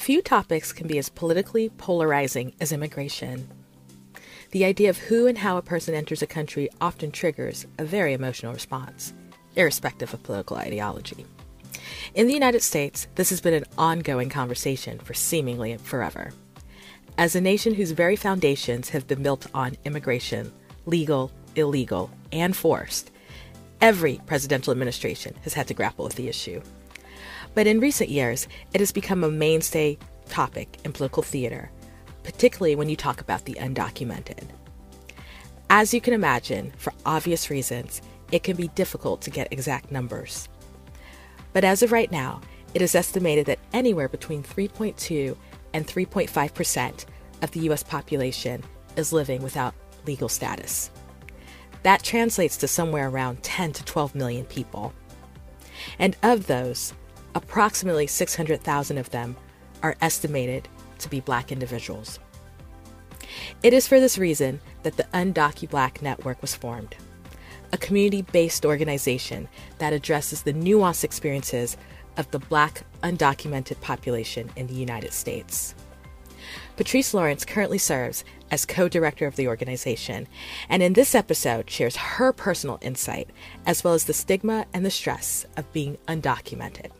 Few topics can be as politically polarizing as immigration. The idea of who and how a person enters a country often triggers a very emotional response, irrespective of political ideology. In the United States, this has been an ongoing conversation for seemingly forever. As a nation whose very foundations have been built on immigration, legal, illegal, and forced, every presidential administration has had to grapple with the issue. But in recent years, it has become a mainstay topic in political theater, particularly when you talk about the undocumented. As you can imagine, for obvious reasons, it can be difficult to get exact numbers. But as of right now, it is estimated that anywhere between 3.2 and 3.5 percent of the US population is living without legal status. That translates to somewhere around 10 to 12 million people. And of those, approximately 600,000 of them are estimated to be black individuals. It is for this reason that the UndocuBlack Network was formed, a community based organization that addresses the nuanced experiences of the black undocumented population in the United States. Patrice Lawrence currently serves as co director of the organization, and in this episode shares her personal insight as well as the stigma and the stress of being undocumented.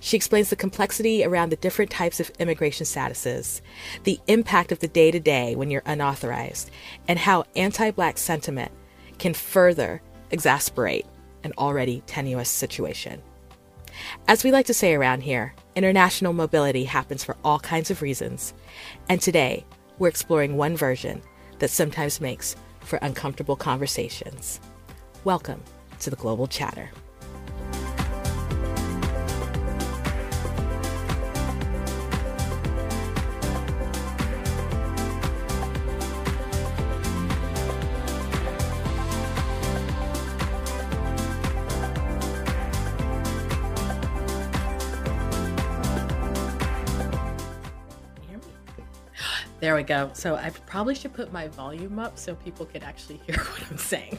She explains the complexity around the different types of immigration statuses, the impact of the day to day when you're unauthorized, and how anti black sentiment can further exasperate an already tenuous situation. As we like to say around here, international mobility happens for all kinds of reasons, and today we're exploring one version that sometimes makes for uncomfortable conversations. Welcome to the Global Chatter. There we go. So I probably should put my volume up so people can actually hear what I'm saying.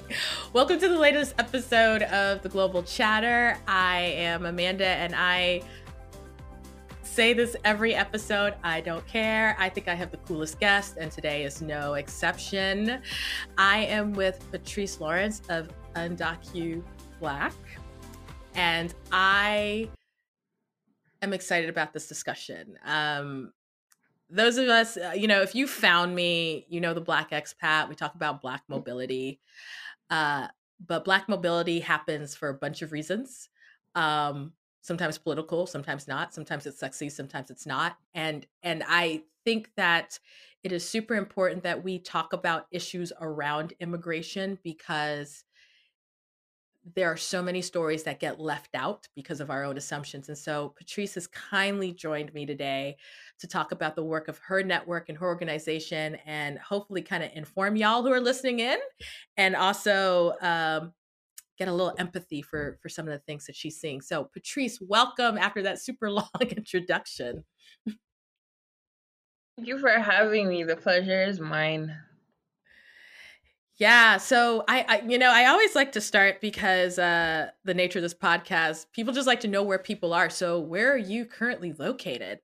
Welcome to the latest episode of the Global Chatter. I am Amanda and I say this every episode. I don't care. I think I have the coolest guest, and today is no exception. I am with Patrice Lawrence of Undocu Black, and I am excited about this discussion. Um, those of us, uh, you know, if you found me, you know the Black expat. We talk about Black mobility, uh, but Black mobility happens for a bunch of reasons. Um, sometimes political, sometimes not. Sometimes it's sexy, sometimes it's not. And and I think that it is super important that we talk about issues around immigration because there are so many stories that get left out because of our own assumptions. And so Patrice has kindly joined me today to talk about the work of her network and her organization and hopefully kind of inform y'all who are listening in and also um, get a little empathy for for some of the things that she's seeing. So Patrice, welcome after that super long introduction. Thank you for having me. The pleasure is mine. Yeah, so I, I, you know, I always like to start because uh the nature of this podcast, people just like to know where people are. So, where are you currently located?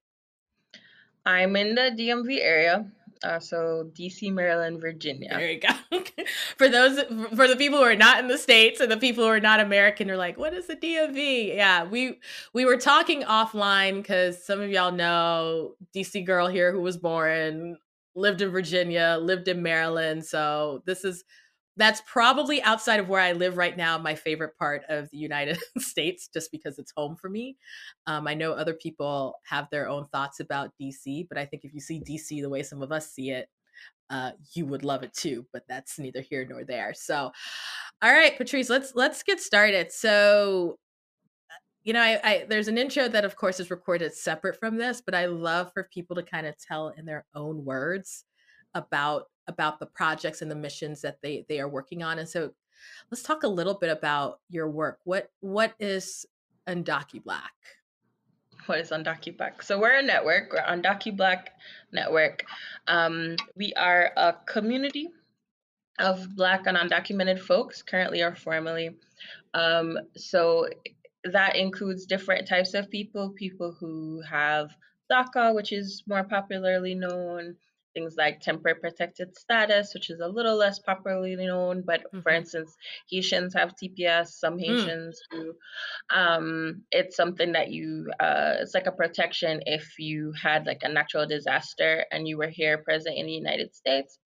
I'm in the DMV area. Uh, so DC, Maryland, Virginia. There you go. for those for the people who are not in the states and the people who are not American are like, what is the DMV? Yeah, we we were talking offline because some of y'all know DC girl here who was born lived in Virginia, lived in Maryland. So this is that's probably outside of where I live right now, my favorite part of the United States, just because it's home for me. Um, I know other people have their own thoughts about DC, but I think if you see DC the way some of us see it, uh, you would love it too. But that's neither here nor there. So, all right, Patrice, let's let's get started. So, you know, I, I, there's an intro that, of course, is recorded separate from this, but I love for people to kind of tell in their own words about about the projects and the missions that they they are working on. And so, let's talk a little bit about your work. What what is Undocu Black? What is Undocu Black? So we're a network. We're Undocu Black Network. Um, we are a community of Black and undocumented folks, currently or formerly. Um, so that includes different types of people people who have DACA, which is more popularly known, things like temporary protected status, which is a little less popularly known. But mm-hmm. for instance, Haitians have TPS, some mm. Haitians mm. do. Um, it's something that you, uh, it's like a protection if you had like a natural disaster and you were here present in the United States.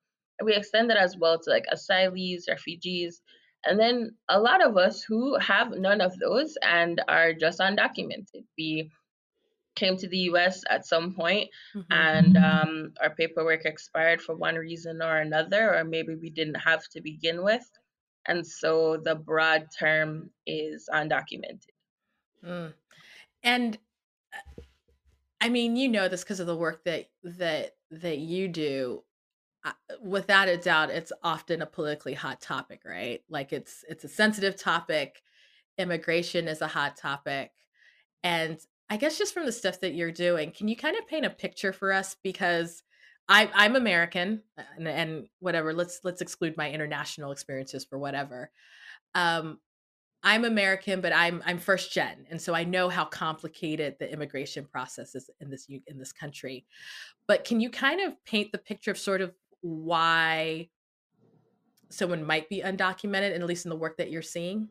We extend it as well to like asylees, refugees. And then a lot of us who have none of those and are just undocumented. We came to the US at some point mm-hmm. and um, our paperwork expired for one reason or another, or maybe we didn't have to begin with. And so the broad term is undocumented. Mm. And uh, I mean, you know this because of the work that that that you do. Without a doubt, it's often a politically hot topic, right? Like it's it's a sensitive topic. Immigration is a hot topic, and I guess just from the stuff that you're doing, can you kind of paint a picture for us? Because I, I'm American, and, and whatever. Let's let's exclude my international experiences for whatever. Um, I'm American, but I'm I'm first gen, and so I know how complicated the immigration process is in this in this country. But can you kind of paint the picture of sort of why someone might be undocumented, and at least in the work that you're seeing?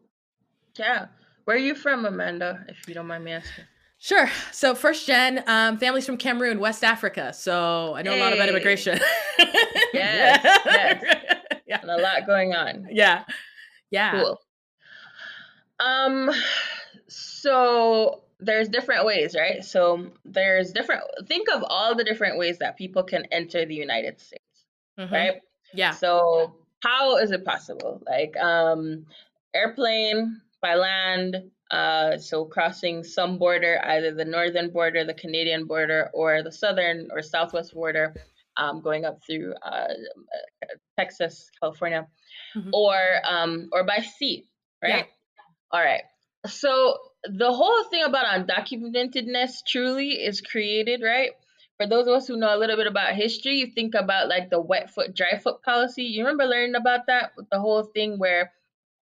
Yeah. Where are you from, Amanda? If you don't mind me asking. Sure. So first gen, um, families from Cameroon, West Africa. So I know hey. a lot about immigration. yes, yes. Yeah. And a lot going on. Yeah. Yeah. Cool. Um so there's different ways, right? So there's different think of all the different ways that people can enter the United States. Mm-hmm. Right? Yeah. So how is it possible? Like um airplane, by land, uh, so crossing some border, either the northern border, the Canadian border, or the southern or southwest border, um, going up through uh, Texas, California, mm-hmm. or um, or by sea, right? Yeah. All right. So the whole thing about undocumentedness truly is created, right? For those of us who know a little bit about history, you think about like the wet foot, dry foot policy. You remember learning about that? With the whole thing where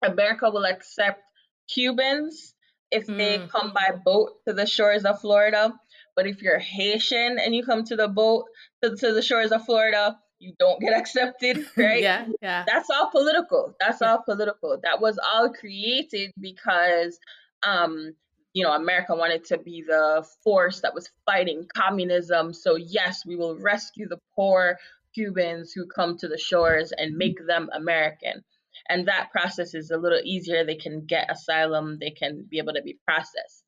America will accept Cubans if mm. they come by boat to the shores of Florida. But if you're Haitian and you come to the boat to, to the shores of Florida, you don't get accepted, right? yeah, yeah. That's all political. That's all political. That was all created because um you know, America wanted to be the force that was fighting communism. So yes, we will rescue the poor Cubans who come to the shores and make them American and that process is a little easier. They can get asylum, they can be able to be processed.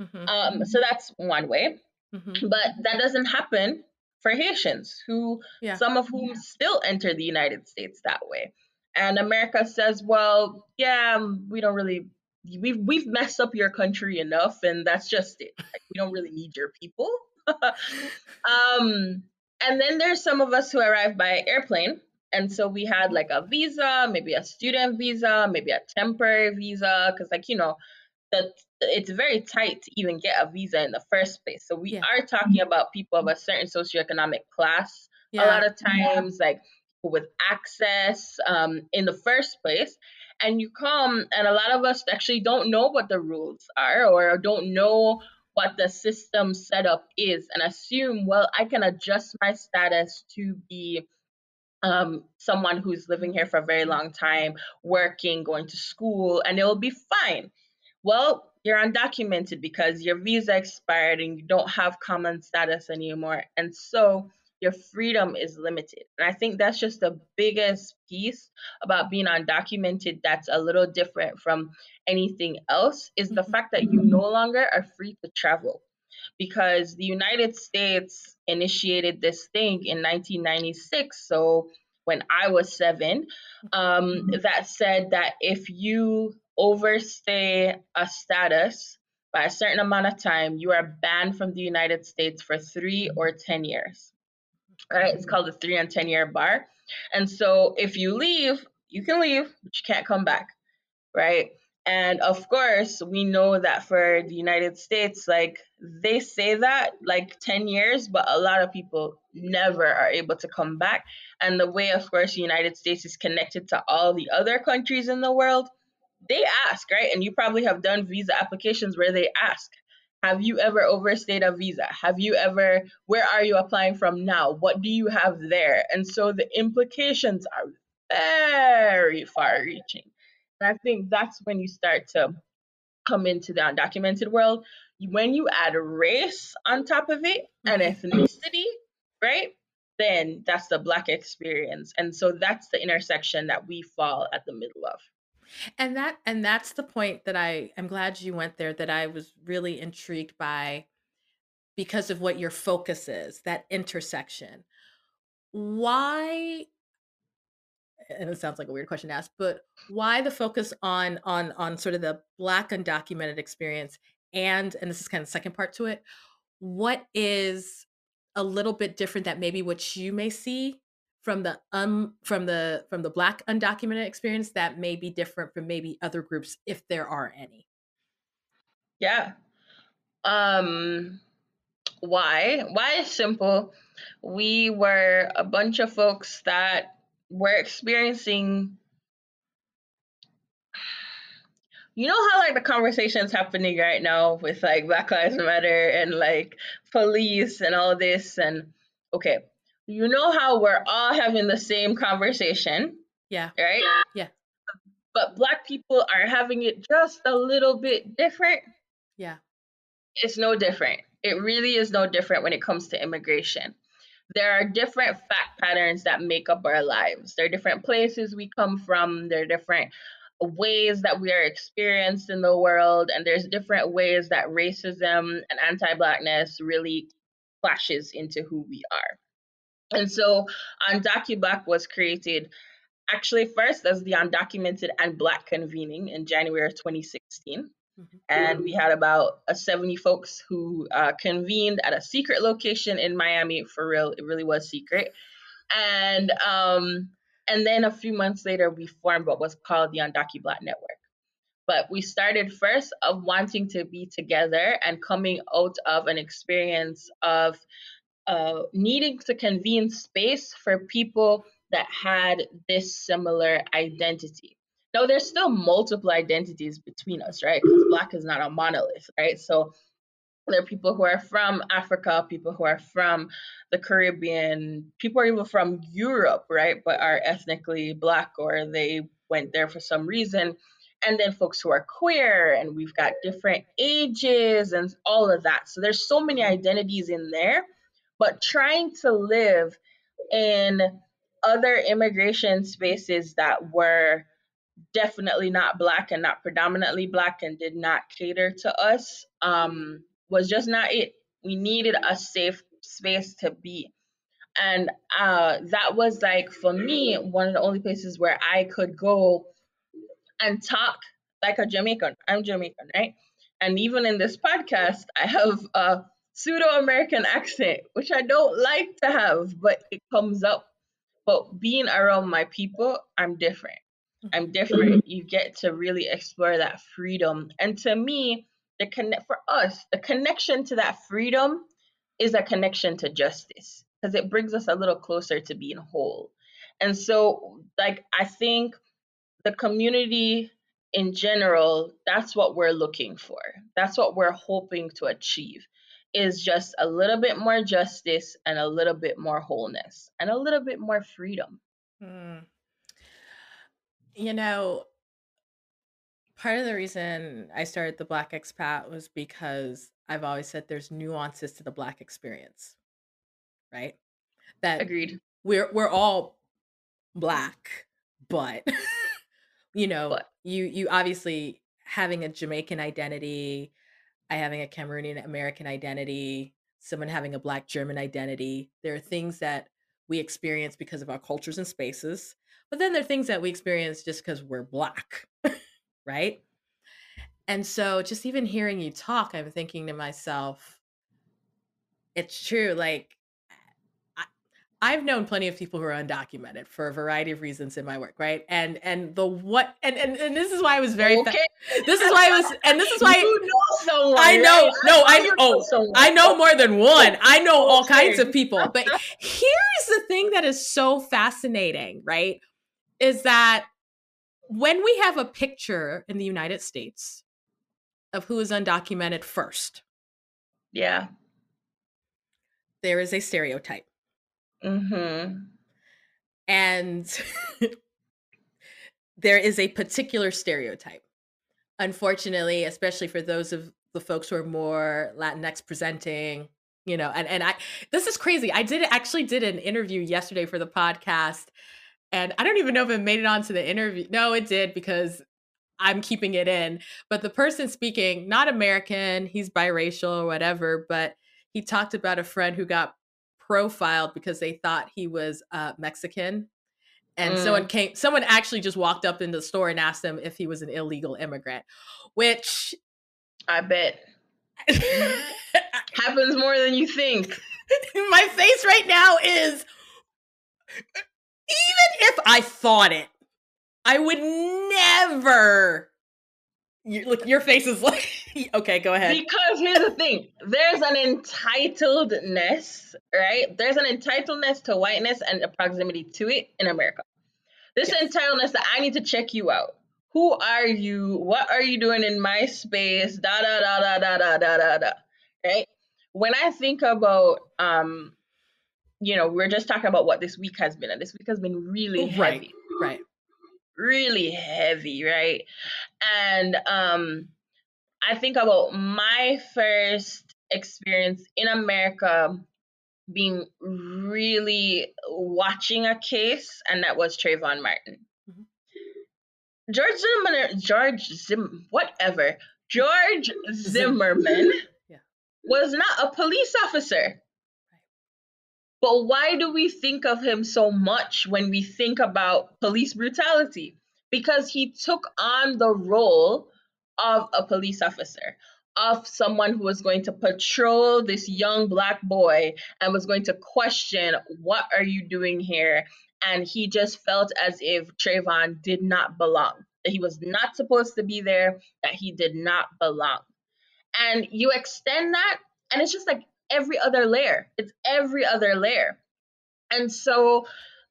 Mm-hmm. Um, so that's one way. Mm-hmm. But that doesn't happen for Haitians, who yeah. some of whom still enter the United States that way. And America says, well, yeah, we don't really we've we've messed up your country enough, and that's just it. Like, we don't really need your people. um, and then there's some of us who arrive by airplane, and so we had like a visa, maybe a student visa, maybe a temporary visa, because like you know, that it's very tight to even get a visa in the first place. So we yeah. are talking about people of a certain socioeconomic class yeah. a lot of times, yeah. like with access um, in the first place. And you come, and a lot of us actually don't know what the rules are or don't know what the system setup is and assume, well, I can adjust my status to be um, someone who's living here for a very long time, working, going to school, and it will be fine. Well, you're undocumented because your visa expired and you don't have common status anymore. And so your freedom is limited. And I think that's just the biggest piece about being undocumented that's a little different from anything else is the fact that you no longer are free to travel because the United States initiated this thing in 1996. So when I was seven, um, that said that if you overstay a status by a certain amount of time, you are banned from the United States for three or 10 years. Right, it's called the three and 10 year bar. And so if you leave, you can leave, but you can't come back, right? And of course, we know that for the United States, like they say that like 10 years, but a lot of people never are able to come back. And the way, of course, the United States is connected to all the other countries in the world, they ask, right? And you probably have done visa applications where they ask, Have you ever overstayed a visa? Have you ever, where are you applying from now? What do you have there? And so the implications are very far reaching. And I think that's when you start to come into the undocumented world. When you add race on top of it and mm-hmm. ethnicity, right? Then that's the Black experience. And so that's the intersection that we fall at the middle of. And that and that's the point that I I'm glad you went there that I was really intrigued by because of what your focus is, that intersection. Why and it sounds like a weird question to ask, but why the focus on on on sort of the black undocumented experience and and this is kind of the second part to it, what is a little bit different that maybe what you may see from the um from the from the black undocumented experience that may be different from maybe other groups if there are any? Yeah. Um why? Why is simple? We were a bunch of folks that were experiencing you know how like the conversations happening right now with like black lives matter and like police and all this and okay you know how we're all having the same conversation yeah. right? Yeah. But black people are having it just a little bit different. Yeah. It's no different. It really is no different when it comes to immigration. There are different fact patterns that make up our lives. There are different places we come from. There are different ways that we are experienced in the world and there's different ways that racism and anti-blackness really clashes into who we are and so UndocuBlack was created actually first as the Undocumented and Black Convening in January of 2016. Mm-hmm. And we had about uh, 70 folks who uh, convened at a secret location in Miami. For real, it really was secret. And um, and then a few months later, we formed what was called the UndocuBlack Network. But we started first of wanting to be together and coming out of an experience of uh, needing to convene space for people that had this similar identity. Now, there's still multiple identities between us, right? Because Black is not a monolith, right? So there are people who are from Africa, people who are from the Caribbean, people are even from Europe, right? But are ethnically Black or they went there for some reason. And then folks who are queer, and we've got different ages and all of that. So there's so many identities in there but trying to live in other immigration spaces that were definitely not black and not predominantly black and did not cater to us um, was just not it. We needed a safe space to be. And uh, that was like, for me, one of the only places where I could go and talk like a Jamaican. I'm Jamaican, right? And even in this podcast, I have a pseudo American accent, which I don't like to have, but it comes up. But being around my people, I'm different. I'm different. Mm-hmm. You get to really explore that freedom. And to me, the connect for us, the connection to that freedom is a connection to justice because it brings us a little closer to being whole. And so, like, I think the community in general, that's what we're looking for. That's what we're hoping to achieve is just a little bit more justice and a little bit more wholeness and a little bit more freedom. Hmm. You know, part of the reason I started the Black Expat was because I've always said there's nuances to the Black experience, right? That agreed. We're we're all Black, but you know, but. you you obviously having a Jamaican identity, I having a Cameroonian American identity, someone having a Black German identity. There are things that we experience because of our cultures and spaces, but then there are things that we experience just because we're Black, right? And so just even hearing you talk, I'm thinking to myself, it's true. Like I've known plenty of people who are undocumented for a variety of reasons in my work, right? And and the what and and, and this is why I was very okay. this is why I was and this is why you know someone, I know right? no I, I oh I know more than one. I know okay. all kinds of people. But here's the thing that is so fascinating, right? Is that when we have a picture in the United States of who is undocumented first, Yeah. There is a stereotype. Mm-hmm. And there is a particular stereotype. Unfortunately, especially for those of the folks who are more Latinx presenting, you know, and, and I this is crazy. I did actually did an interview yesterday for the podcast, and I don't even know if it made it onto the interview. No, it did because I'm keeping it in. But the person speaking, not American, he's biracial or whatever, but he talked about a friend who got profiled because they thought he was uh, Mexican. And mm. someone came, someone actually just walked up in the store and asked him if he was an illegal immigrant, which I bet happens more than you think. My face right now is even if I thought it, I would never. You, look, your face is like okay. Go ahead. Because here's the thing: there's an entitledness, right? There's an entitledness to whiteness and a proximity to it in America. This yes. entitledness that I need to check you out. Who are you? What are you doing in my space? Da da da da da da da da da. Right? When I think about um, you know, we're just talking about what this week has been, and this week has been really heavy. right. Right really heavy, right? And um, I think about my first experience in America being really watching a case, and that was Trayvon Martin. Mm-hmm. George Zimmerman, George Zim, whatever, George Zimmerman yeah. was not a police officer. But why do we think of him so much when we think about police brutality? Because he took on the role of a police officer, of someone who was going to patrol this young black boy and was going to question, What are you doing here? And he just felt as if Trayvon did not belong, that he was not supposed to be there, that he did not belong. And you extend that, and it's just like every other layer. It's every other layer. And so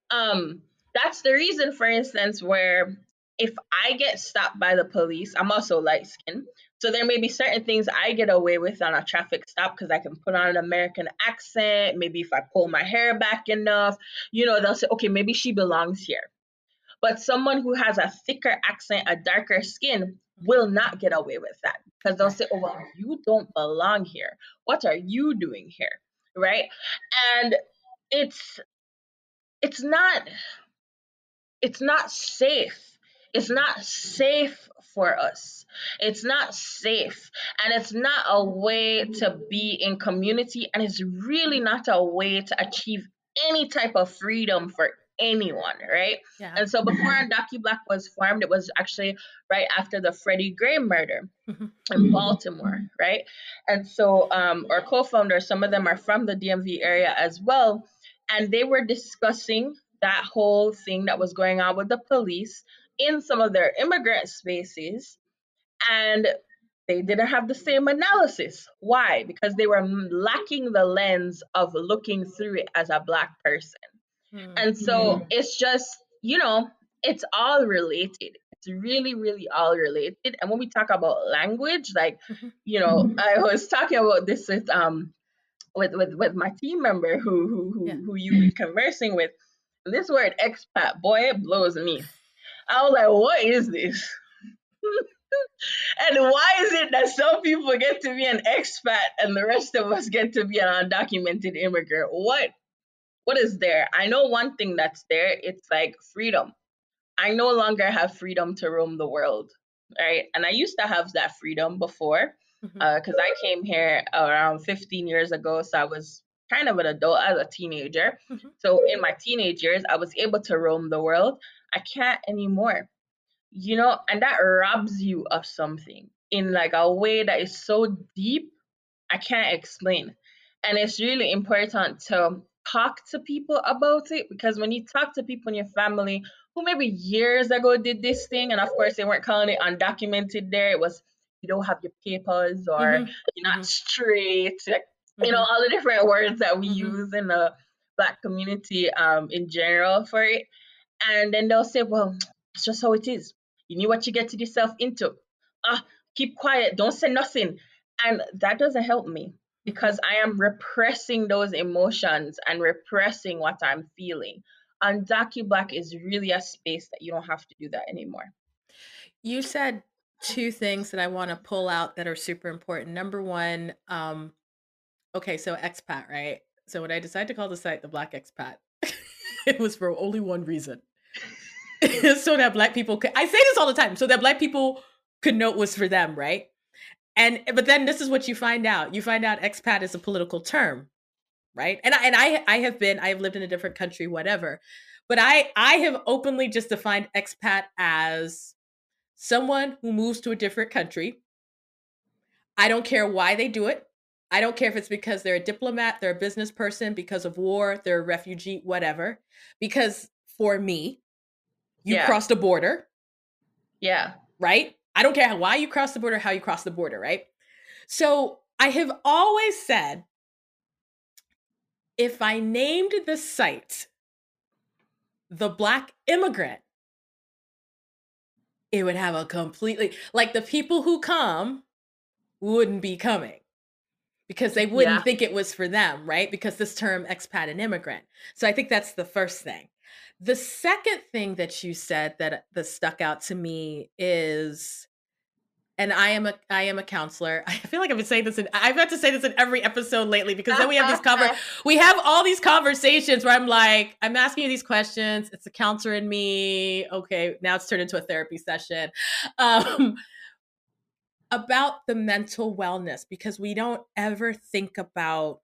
um that's the reason, for instance, where if I get stopped by the police, I'm also light skinned. So there may be certain things I get away with on a traffic stop because I can put on an American accent. Maybe if I pull my hair back enough, you know, they'll say, okay, maybe she belongs here. But someone who has a thicker accent, a darker skin, will not get away with that because they'll say, oh, well, you don't belong here. What are you doing here? Right. And it's, it's not, it's not safe. It's not safe for us. It's not safe. And it's not a way to be in community. And it's really not a way to achieve any type of freedom for anyone, right? Yeah. And so before Black was formed, it was actually right after the Freddie Gray murder mm-hmm. in Baltimore, right? And so um, our co-founders, some of them are from the DMV area as well, and they were discussing that whole thing that was going on with the police in some of their immigrant spaces, and they didn't have the same analysis. Why? Because they were lacking the lens of looking through it as a black person. Mm-hmm. And so it's just, you know, it's all related. It's really, really all related. And when we talk about language, like, mm-hmm. you know, mm-hmm. I was talking about this with um with with, with my team member who who who, yeah. who you've been conversing with. This word expat, boy, it blows me. I was like, what is this? and why is it that some people get to be an expat and the rest of us get to be an undocumented immigrant? What what is there? I know one thing that's there. It's like freedom. I no longer have freedom to roam the world, right? And I used to have that freedom before because mm-hmm. uh, I came here around 15 years ago. So I was kind of an adult as a teenager. Mm-hmm. So in my teenage years, I was able to roam the world. I can't anymore, you know, and that robs you of something in like a way that is so deep, I can't explain. And it's really important to talk to people about it because when you talk to people in your family who maybe years ago did this thing, and of course they weren't calling it undocumented there, it was you don't have your papers or mm-hmm. you're not mm-hmm. straight, like, mm-hmm. you know, mm-hmm. all the different words that we mm-hmm. use in the black community um, in general for it. And then they'll say, well, it's just how it is. You knew what you get yourself into. Ah, keep quiet, don't say nothing. And that doesn't help me because I am repressing those emotions and repressing what I'm feeling. And Black is really a space that you don't have to do that anymore. You said two things that I want to pull out that are super important. Number one, um, okay, so expat, right? So when I decided to call the site the Black Expat, it was for only one reason. so that black people could I say this all the time, so that black people could know it was for them, right? And eh, but then this is what you find out. You find out expat is a political term, right? And I and I I have been I have lived in a different country, whatever. But I I have openly just defined expat as someone who moves to a different country. I don't care why they do it. I don't care if it's because they're a diplomat, they're a business person, because of war, they're a refugee, whatever. Because for me, you yeah. crossed a border. Yeah. Right? I don't care how, why you cross the border, how you cross the border, right? So I have always said if I named the site the Black Immigrant, it would have a completely, like the people who come wouldn't be coming because they wouldn't yeah. think it was for them, right? Because this term expat and immigrant. So I think that's the first thing. The second thing that you said that that stuck out to me is and I am a I am a counselor. I feel like I've been saying this in I've had to say this in every episode lately because then we have this cover we have all these conversations where I'm like, I'm asking you these questions. It's a counselor in me. Okay, now it's turned into a therapy session. Um about the mental wellness because we don't ever think about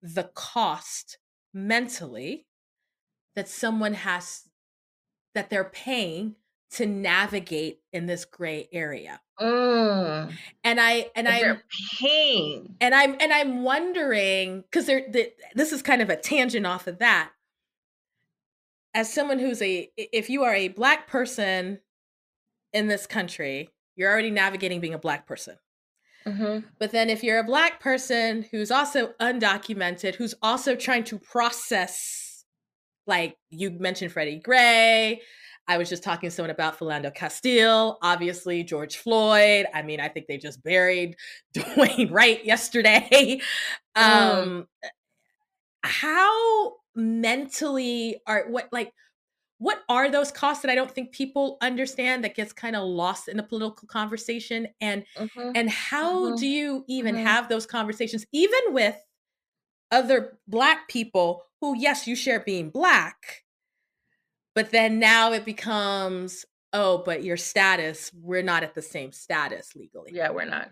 the cost mentally that someone has that they're paying to navigate in this gray area. Mm. And I and I'm paying. And I'm and I'm wondering because there the, this is kind of a tangent off of that. As someone who's a if you are a black person in this country, you're already navigating being a black person. Mm-hmm. But then if you're a black person who's also undocumented, who's also trying to process like you mentioned Freddie Gray. I was just talking to someone about Philando Castile, obviously George Floyd. I mean, I think they just buried Daunte Wright yesterday. Mm. Um, how mentally are what like what are those costs that I don't think people understand that gets kind of lost in the political conversation and mm-hmm. and how mm-hmm. do you even mm-hmm. have those conversations even with other black people who, yes, you share being black, but then now it becomes, oh, but your status, we're not at the same status legally. Yeah, we're not.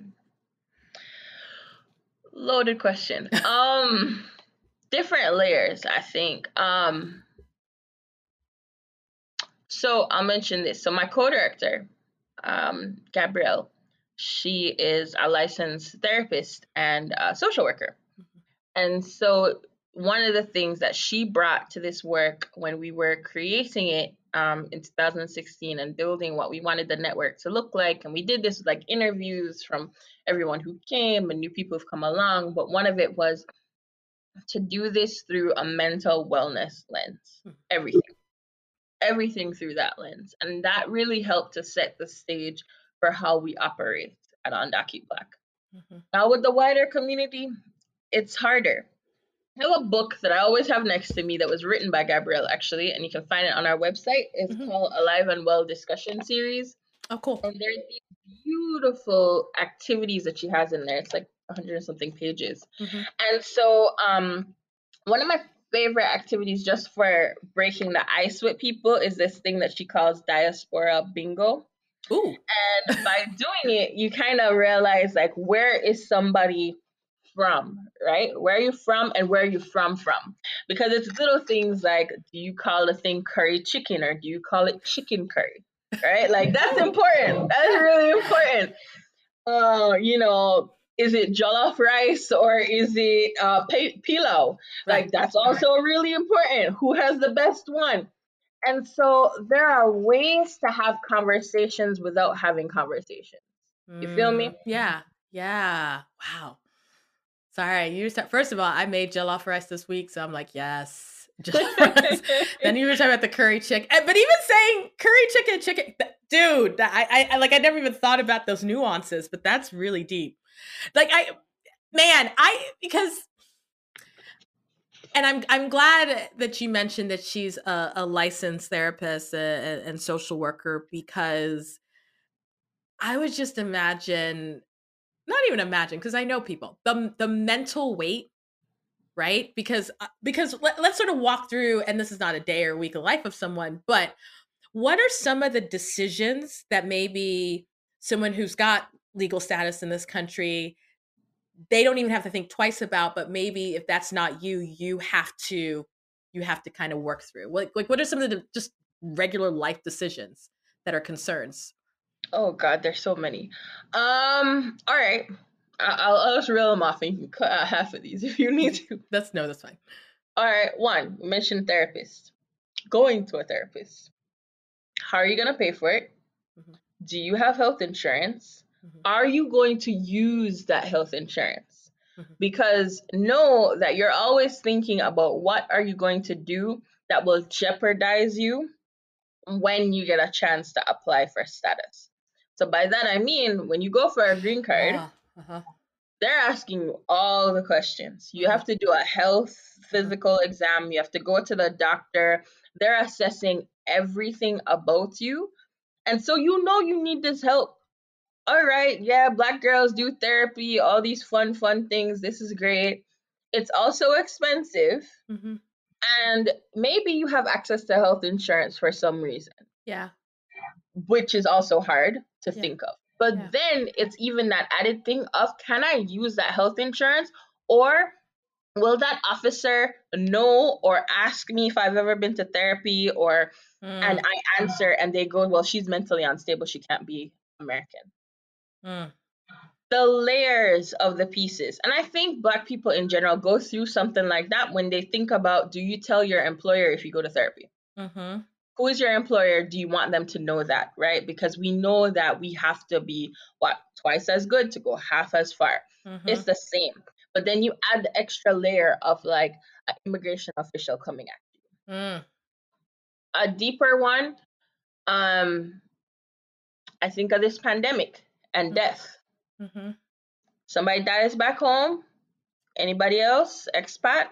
Loaded question. um, different layers, I think. Um, so I'll mention this. So my co-director, um, Gabrielle, she is a licensed therapist and a social worker. And so one of the things that she brought to this work when we were creating it um, in 2016 and building what we wanted the network to look like, and we did this with like interviews from everyone who came and new people who've come along. But one of it was to do this through a mental wellness lens, hmm. everything, everything through that lens, and that really helped to set the stage for how we operate at Undocu Black. Mm-hmm. Now, with the wider community, it's harder. I have a book that I always have next to me that was written by Gabrielle, actually, and you can find it on our website. It's mm-hmm. called Alive and Well Discussion Series. Oh, cool. And there's these beautiful activities that she has in there. It's like 100 and something pages. Mm-hmm. And so, um, one of my favorite activities just for breaking the ice with people is this thing that she calls diaspora bingo. Ooh. And by doing it, you kind of realize like where is somebody from, right? Where are you from and where are you from from? Because it's little things like do you call a thing curry chicken or do you call it chicken curry? Right? Like that's important. That's really important. Uh, you know, is it jollof rice or is it uh pilau? Like that's also really important. Who has the best one? And so there are ways to have conversations without having conversations. You feel me? Mm, yeah. Yeah. Wow. Sorry, you start. First of all, I made jollof rice this week, so I'm like, yes. then you were talking about the curry chicken, eh, but even saying curry chicken, chicken, dude, I, I, like, I never even thought about those nuances, but that's really deep. Like, I, man, I because and I'm I'm glad that you mentioned that she's a, a licensed therapist and, and social worker because I would just imagine, not even imagine, because I know people the the mental weight, right? Because uh, because let, let's sort of walk through, and this is not a day or week of life of someone, but what are some of the decisions that maybe someone who's got legal status in this country they don't even have to think twice about but maybe if that's not you you have to you have to kind of work through like, like what are some of the just regular life decisions that are concerns oh god there's so many um all right I'll, I'll just reel them off and you can cut out half of these if you need to that's no that's fine all right one mention therapist going to a therapist how are you going to pay for it mm-hmm. do you have health insurance Mm-hmm. Are you going to use that health insurance? Mm-hmm. Because know that you're always thinking about what are you going to do that will jeopardize you when you get a chance to apply for status. So by that I mean when you go for a green card, uh-huh. Uh-huh. they're asking you all the questions. You have mm-hmm. to do a health physical exam, you have to go to the doctor. They're assessing everything about you. And so you know you need this help all right, yeah, black girls do therapy, all these fun, fun things. This is great. It's also expensive. Mm-hmm. And maybe you have access to health insurance for some reason. Yeah. Which is also hard to yeah. think of. But yeah. then it's even that added thing of can I use that health insurance or will that officer know or ask me if I've ever been to therapy or mm. and I answer and they go, well, she's mentally unstable, she can't be American. Mm. The layers of the pieces. And I think Black people in general go through something like that when they think about do you tell your employer if you go to therapy? Mm-hmm. Who is your employer? Do you want them to know that, right? Because we know that we have to be what twice as good to go half as far. Mm-hmm. It's the same. But then you add the extra layer of like an immigration official coming at you. Mm. A deeper one, um, I think of this pandemic and mm-hmm. death. Mm-hmm. Somebody dies back home. Anybody else? Expat?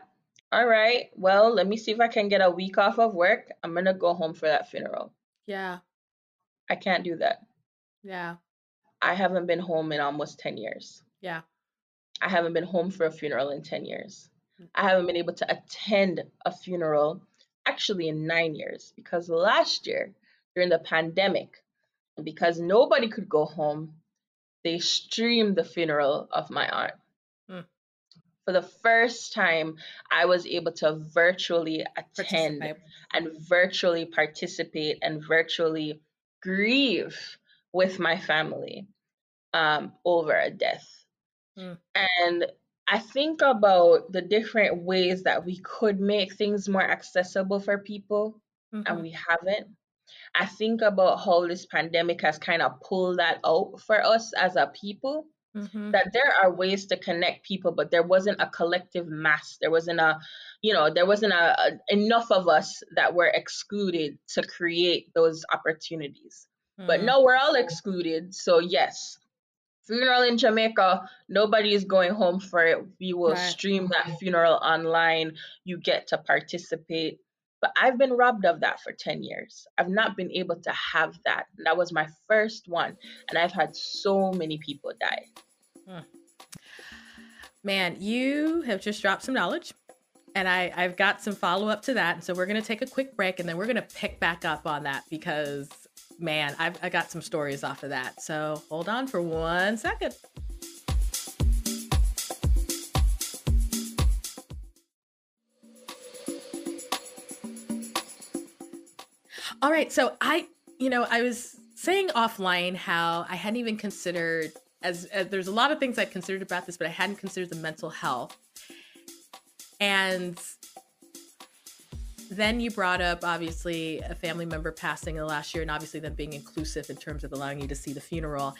All right. Well, let me see if I can get a week off of work. I'm going to go home for that funeral. Yeah. I can't do that. Yeah. I haven't been home in almost 10 years. Yeah. I haven't been home for a funeral in 10 years. Mm. I haven't been able to attend a funeral actually in nine years because last year during the pandemic, because nobody could go home, they streamed the funeral of my aunt. For the first time, I was able to virtually attend and virtually participate and virtually grieve with my family um, over a death. Mm. And I think about the different ways that we could make things more accessible for people, mm-hmm. and we haven't. I think about how this pandemic has kind of pulled that out for us as a people. Mm-hmm. That there are ways to connect people, but there wasn't a collective mass. There wasn't a, you know, there wasn't a, a enough of us that were excluded to create those opportunities. Mm-hmm. But no we're all excluded. So yes, funeral in Jamaica, nobody is going home for it. We will right. stream that funeral online. You get to participate. But I've been robbed of that for 10 years. I've not been able to have that. And that was my first one. And I've had so many people die. Hmm. Man, you have just dropped some knowledge. And I, I've got some follow up to that. And so we're going to take a quick break and then we're going to pick back up on that because, man, I've I got some stories off of that. So hold on for one second. All right. So I, you know, I was saying offline how I hadn't even considered as, as there's a lot of things I considered about this, but I hadn't considered the mental health. And then you brought up obviously a family member passing in the last year and obviously them being inclusive in terms of allowing you to see the funeral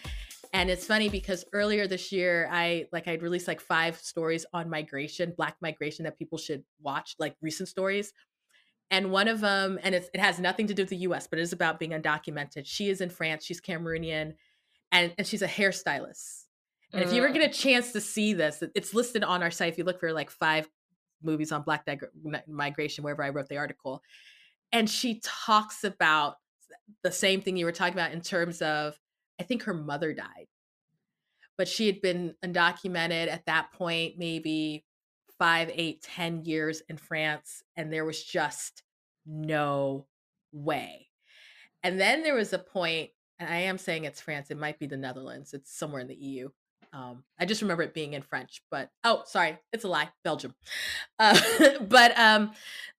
and it's funny because earlier this year i like i'd released like five stories on migration black migration that people should watch like recent stories and one of them and it has nothing to do with the us but it is about being undocumented. She is in france she's cameroonian and, and she's a hairstylist. And if you ever mm. get a chance to see this, it's listed on our site. If you look for like five movies on Black migration, wherever I wrote the article, and she talks about the same thing you were talking about in terms of, I think her mother died, but she had been undocumented at that point, maybe five, eight, ten years in France, and there was just no way. And then there was a point, and I am saying it's France, it might be the Netherlands, it's somewhere in the EU. Um, I just remember it being in French, but oh, sorry, it's a lie, Belgium. Uh, but um,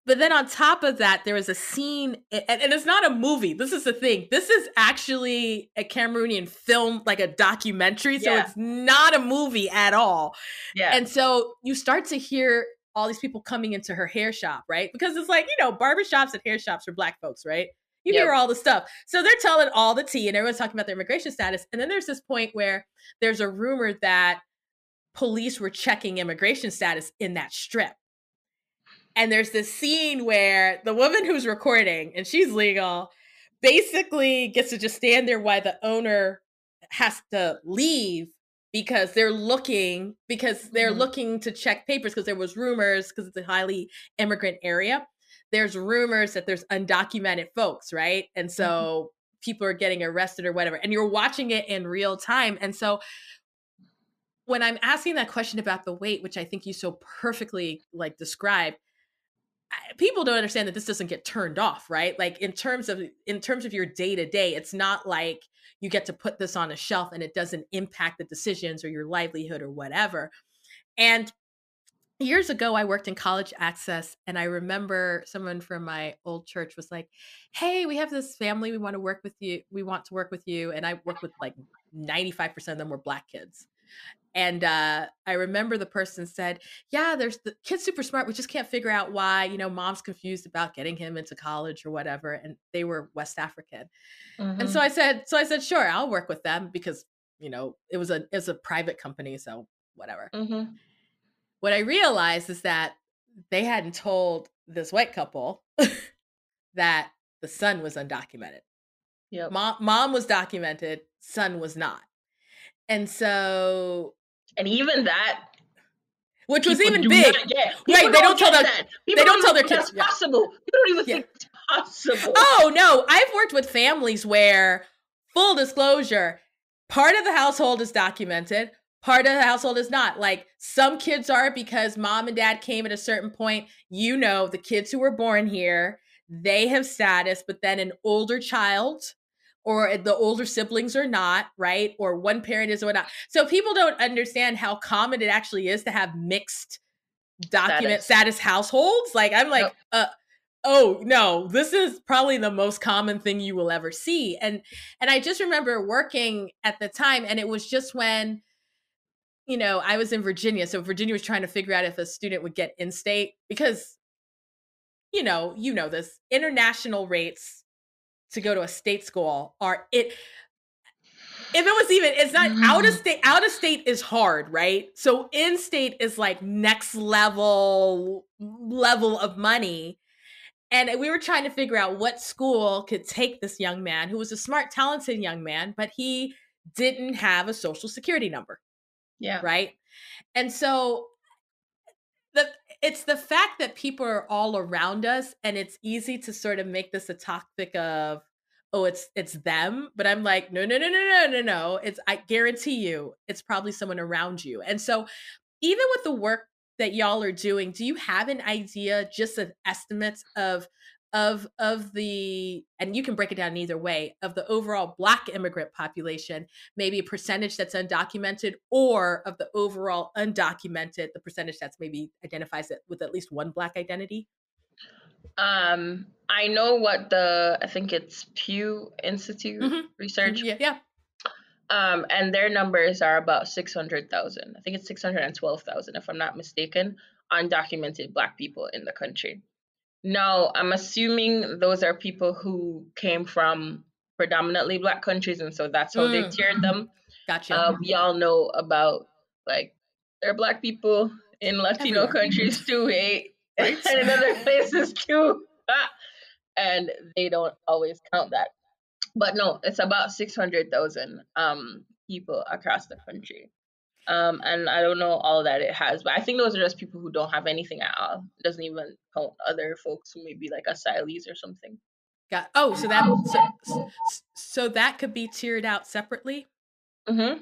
but then on top of that, there was a scene, and, and, it's not a movie. This is the thing. This is actually a Cameroonian film, like a documentary. So yeah. it's not a movie at all. Yeah. And so you start to hear all these people coming into her hair shop, right? Because it's like, you know, barbershops and hair shops for black folks, right? You yep. hear all the stuff. So they're telling all the tea and everyone's talking about their immigration status. And then there's this point where there's a rumor that police were checking immigration status in that strip. And there's this scene where the woman who's recording, and she's legal, basically gets to just stand there while the owner has to leave because they're looking because they're mm-hmm. looking to check papers because there was rumors because it's a highly immigrant area there's rumors that there's undocumented folks, right? And mm-hmm. so mm-hmm. people are getting arrested or whatever. And you're watching it in real time. And so when I'm asking that question about the weight which I think you so perfectly like described, people don't understand that this doesn't get turned off right like in terms of in terms of your day to day it's not like you get to put this on a shelf and it doesn't impact the decisions or your livelihood or whatever. And years ago i worked in college access and i remember someone from my old church was like hey we have this family we want to work with you we want to work with you and i worked with like 95% of them were black kids and uh, i remember the person said yeah there's the kid's super smart we just can't figure out why you know mom's confused about getting him into college or whatever and they were west african mm-hmm. and so mm-hmm. i said so i said sure i'll work with them because you know it was a it was a private company so whatever mm-hmm what I realized is that they hadn't told this white couple that the son was undocumented. Yep. Mom, mom was documented, son was not. And so and even that which was even big. Right, they don't, tell their, that. they don't, don't tell their kids. That's yeah. possible. You don't even yeah. think it's possible. Oh no, I've worked with families where full disclosure, part of the household is documented, part of the household is not. Like some kids are because mom and dad came at a certain point. You know, the kids who were born here, they have status, but then an older child or the older siblings are not, right? Or one parent is or not. So people don't understand how common it actually is to have mixed document status, status households. Like I'm like, uh oh no this is probably the most common thing you will ever see and and i just remember working at the time and it was just when you know, I was in Virginia, so Virginia was trying to figure out if a student would get in state because, you know, you know this international rates to go to a state school are it. If it was even, it's not out of mm. state. Out of state is hard, right? So in state is like next level level of money. And we were trying to figure out what school could take this young man who was a smart, talented young man, but he didn't have a social security number. Yeah. Right. And so the it's the fact that people are all around us and it's easy to sort of make this a topic of oh it's it's them but i'm like no no no no no no no. It's i guarantee you it's probably someone around you. And so even with the work that y'all are doing do you have an idea just of estimates of of of the and you can break it down either way of the overall black immigrant population maybe a percentage that's undocumented or of the overall undocumented the percentage that's maybe identifies it with at least one black identity? Um i know what the i think it's pew institute mm-hmm. research. Yeah yeah. Um and their numbers are about 600000 i think it's 612000 if i'm not mistaken undocumented black people in the country no, I'm assuming those are people who came from predominantly black countries, and so that's how mm. they tiered them. Gotcha. Uh, we all know about like there are black people in Latino Everywhere. countries too, eh? Right? and in other places too, and they don't always count that. But no, it's about six hundred thousand um, people across the country. Um, and I don't know all that it has, but I think those are just people who don't have anything at all. It doesn't even count other folks who may be like asylees or something. Got oh, so that so, so that could be tiered out separately. Mm-hmm.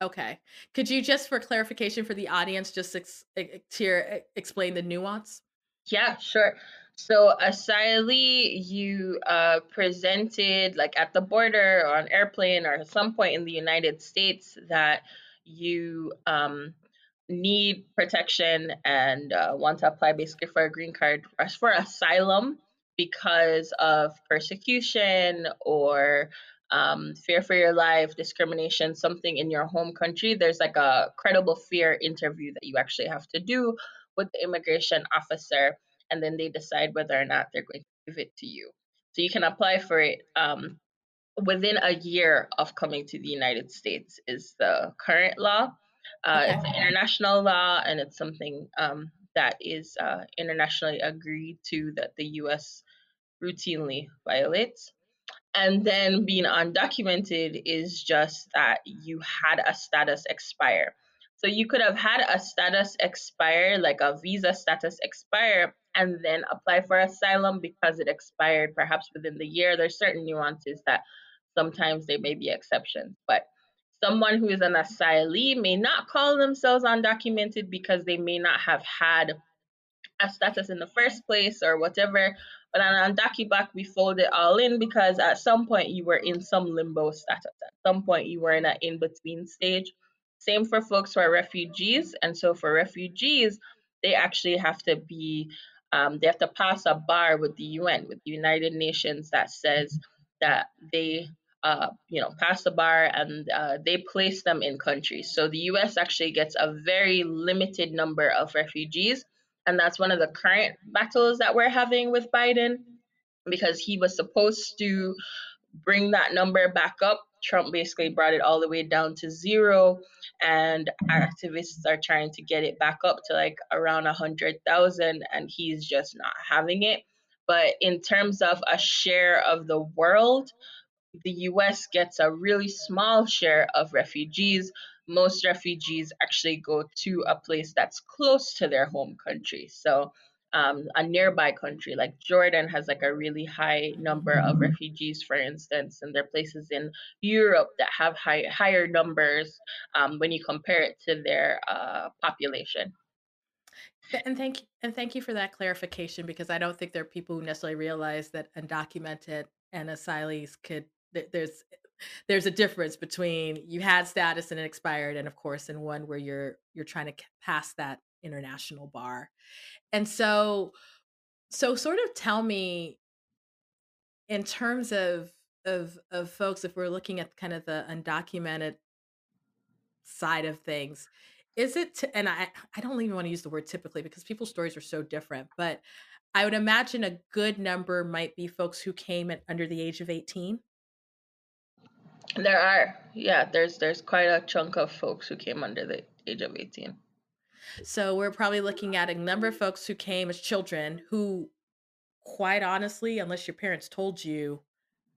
Okay. Could you just, for clarification for the audience, just ex- tier explain the nuance? Yeah, sure. So asylee, you uh, presented like at the border or on airplane or at some point in the United States that you um, need protection and uh, want to apply basically for a green card for asylum because of persecution or um, fear for your life, discrimination, something in your home country, there's like a credible fear interview that you actually have to do with the immigration officer, and then they decide whether or not they're going to give it to you. So you can apply for it um, within a year of coming to the United States, is the current law. Uh, okay. It's an international law, and it's something um, that is uh, internationally agreed to that the US routinely violates. And then being undocumented is just that you had a status expire. So you could have had a status expire, like a visa status expire, and then apply for asylum because it expired perhaps within the year. There's certain nuances that sometimes there may be exceptions, but someone who is an asylee may not call themselves undocumented because they may not have had a status in the first place or whatever, but UndocuBlack, we fold it all in because at some point you were in some limbo status. At some point you were in an in between stage. Same for folks who are refugees. And so for refugees, they actually have to be, um, they have to pass a bar with the UN, with the United Nations that says that they, uh, you know, pass the bar and uh, they place them in countries. So the US actually gets a very limited number of refugees and that's one of the current battles that we're having with Biden because he was supposed to bring that number back up. Trump basically brought it all the way down to zero, and activists are trying to get it back up to like around 100,000, and he's just not having it. But in terms of a share of the world, the US gets a really small share of refugees, most refugees actually go to a place that's close to their home country. So um, a nearby country like Jordan has like a really high number of refugees, for instance, and there are places in Europe that have high, higher numbers um, when you compare it to their uh, population. And thank and thank you for that clarification because I don't think there are people who necessarily realize that undocumented and asylees could there's there's a difference between you had status and it expired and of course in one where you're you're trying to pass that international bar. And so so sort of tell me in terms of of of folks if we're looking at kind of the undocumented side of things is it t- and i i don't even want to use the word typically because people's stories are so different but i would imagine a good number might be folks who came at under the age of 18 there are, yeah. There's there's quite a chunk of folks who came under the age of 18. So we're probably looking at a number of folks who came as children who, quite honestly, unless your parents told you,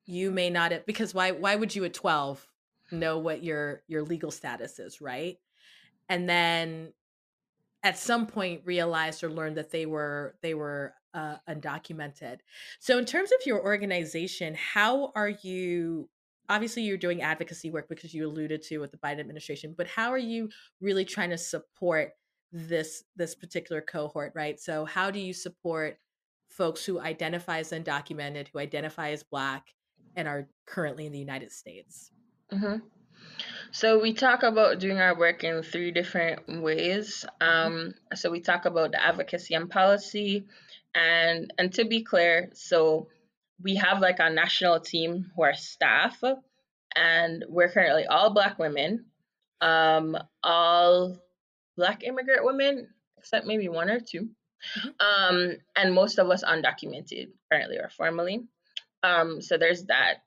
you may not have, because why why would you at 12 know what your your legal status is, right? And then at some point realized or learned that they were they were uh, undocumented. So in terms of your organization, how are you obviously you're doing advocacy work because you alluded to with the Biden administration, but how are you really trying to support this this particular cohort, right? So how do you support folks who identify as undocumented, who identify as black and are currently in the United States? Mm-hmm. So we talk about doing our work in three different ways. Mm-hmm. Um, so we talk about the advocacy and policy, and and to be clear, so we have like a national team who are staff, and we're currently all Black women, um, all Black immigrant women, except maybe one or 2 mm-hmm. um, and most of us undocumented currently or formally. Um, so there's that.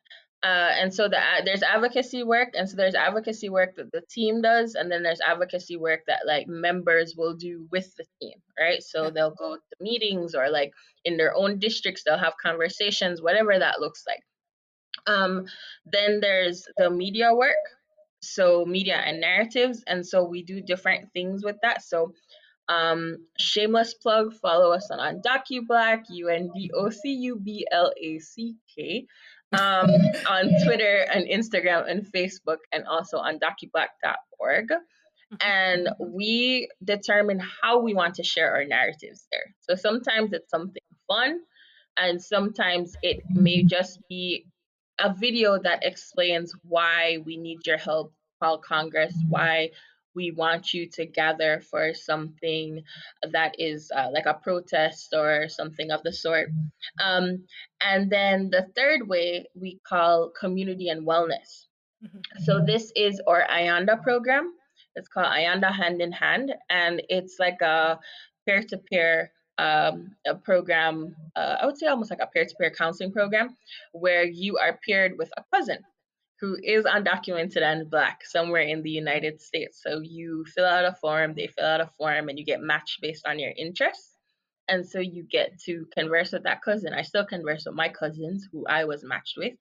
Uh, and so the, there's advocacy work, and so there's advocacy work that the team does, and then there's advocacy work that like members will do with the team, right? So they'll go to meetings or like in their own districts, they'll have conversations, whatever that looks like. Um, then there's the media work. so media and narratives, and so we do different things with that. So um, shameless plug, follow us on, on UndocuBlack, U-N-D-O-C-U-B-L-A-C-K, um, on Twitter and Instagram and Facebook, and also on docublack.org. Mm-hmm. And we determine how we want to share our narratives there. So sometimes it's something fun, and sometimes it may just be a video that explains why we need your help, call Congress, why we want you to gather for something that is uh, like a protest or something of the sort. Um, and then the third way we call community and wellness. Mm-hmm. So this is our Ayanda program. It's called Ayanda Hand in Hand, and it's like a peer-to-peer um, a program. Uh, I would say almost like a peer-to-peer counseling program, where you are paired with a cousin who is undocumented and black somewhere in the United States. So you fill out a form, they fill out a form, and you get matched based on your interests. And so you get to converse with that cousin. I still converse with my cousins who I was matched with.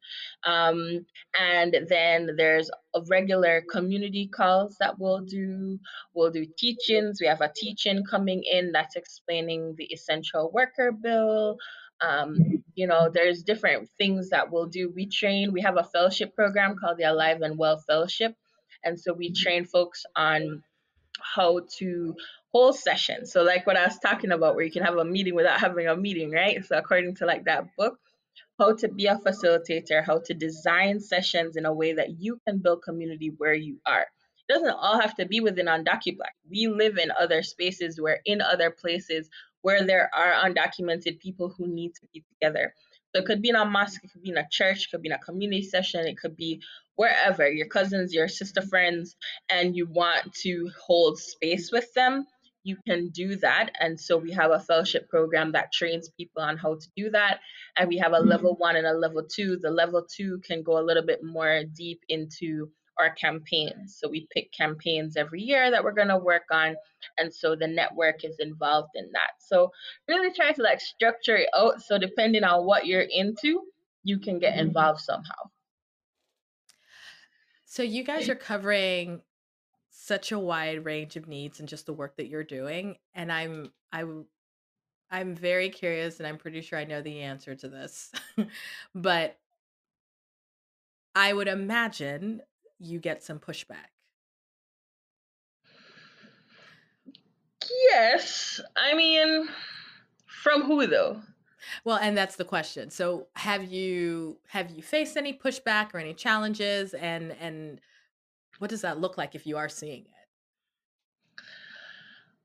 Um, and then there's regular community calls that we'll do. We'll do teachings. We have a teaching coming in that's explaining the essential worker bill. Um, you know, there's different things that we'll do. We train, we have a fellowship program called the Alive and Well Fellowship. And so we train folks on how to hold sessions. So like what I was talking about, where you can have a meeting without having a meeting, right? So according to like that book, how to be a facilitator, how to design sessions in a way that you can build community where you are. It doesn't all have to be within UndocuBlack. We live in other spaces where in other places where there are undocumented people who need to be together. So it could be in a mosque, it could be in a church, it could be in a community session, it could be wherever your cousins, your sister friends, and you want to hold space with them, you can do that. And so we have a fellowship program that trains people on how to do that. And we have a mm-hmm. level one and a level two. The level two can go a little bit more deep into our campaigns. So we pick campaigns every year that we're going to work on. And so the network is involved in that. So really try to like structure it out. So depending on what you're into, you can get mm-hmm. involved somehow. So you guys are covering such a wide range of needs and just the work that you're doing. And I'm I'm I'm very curious and I'm pretty sure I know the answer to this. but I would imagine you get some pushback. Yes. I mean, from who though? Well, and that's the question. So, have you have you faced any pushback or any challenges and and what does that look like if you are seeing it?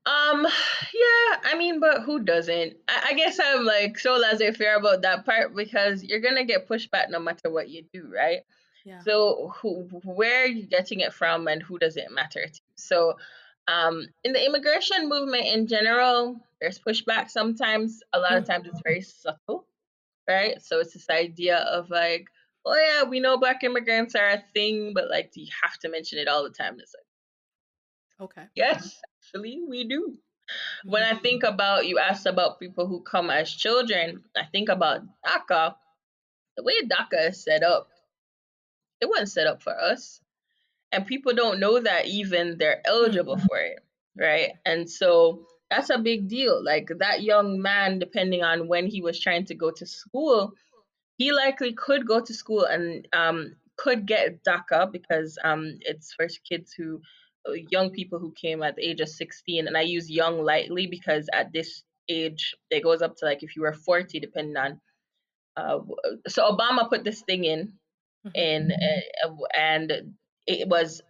Um, yeah, I mean, but who doesn't? I, I guess I'm like so laissez faire about that part because you're gonna get pushback no matter what you do, right? Yeah. So who, where are you getting it from and who does it matter to? So um, in the immigration movement in general, there's pushback sometimes. A lot of times it's very subtle, right? So it's this idea of like, oh yeah, we know black immigrants are a thing, but like, do you have to mention it all the time? It's like, okay. Yes, actually, we do. When I think mm-hmm. about, you asked about people who come as children, I think about DACA. The way DACA is set up, it wasn't set up for us. And people don't know that even they're eligible mm-hmm. for it, right? And so that's a big deal. Like that young man, depending on when he was trying to go to school, he likely could go to school and um, could get DACA because um, it's for kids who, uh, young people who came at the age of 16. And I use young lightly because at this age, it goes up to like if you were 40, depending on. Uh, so Obama put this thing in Mm-hmm, and uh, and it was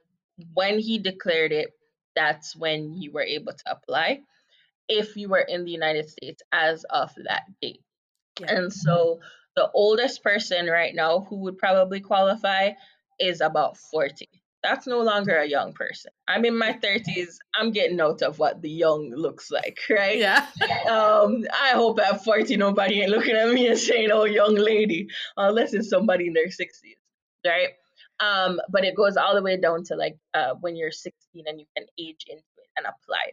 when he declared it that's when you were able to apply if you were in the United States as of that date. Yeah. And so the oldest person right now who would probably qualify is about 40 that's no longer a young person. I'm in my 30s. I'm getting out of what the young looks like, right? Yeah. um, I hope at 40 nobody ain't looking at me and saying, "Oh, young lady," unless it's somebody in their 60s, right? Um, but it goes all the way down to like uh, when you're 16 and you can age into it and apply.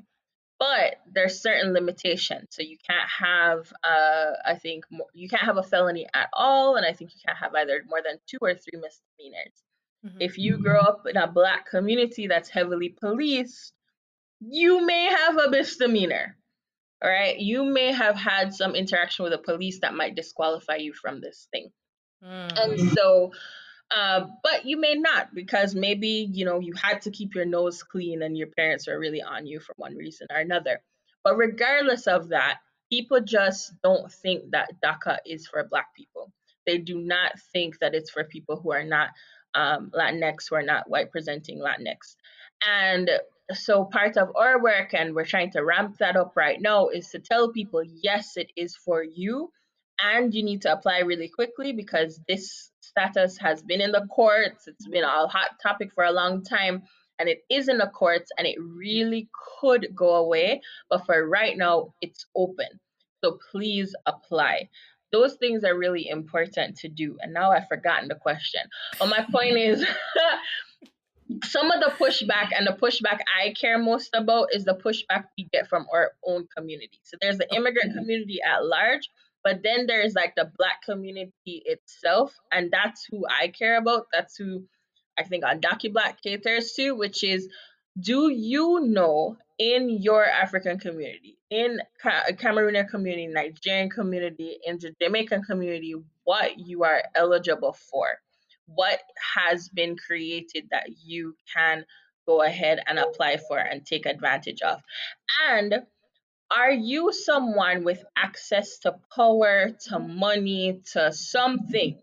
But there's certain limitations. So you can't have, uh, I think, more, you can't have a felony at all, and I think you can't have either more than two or three misdemeanors Mm-hmm. If you grow up in a black community that's heavily policed, you may have a misdemeanor. All right. You may have had some interaction with the police that might disqualify you from this thing. Mm. And so, uh, but you may not because maybe, you know, you had to keep your nose clean and your parents were really on you for one reason or another. But regardless of that, people just don't think that DACA is for Black people. They do not think that it's for people who are not um, Latinx, who are not white presenting Latinx. And so part of our work, and we're trying to ramp that up right now, is to tell people yes, it is for you, and you need to apply really quickly because this status has been in the courts. It's been a hot topic for a long time, and it is in the courts, and it really could go away. But for right now, it's open. So please apply. Those things are really important to do. And now I've forgotten the question. But my point is some of the pushback and the pushback I care most about is the pushback we get from our own community. So there's the immigrant community at large, but then there's like the black community itself, and that's who I care about. That's who I think UndocuBlack caters to, which is do you know in your African community, in Ca- Cameroonian community, Nigerian community, in the Jamaican community, what you are eligible for? what has been created that you can go ahead and apply for and take advantage of. And are you someone with access to power, to money, to something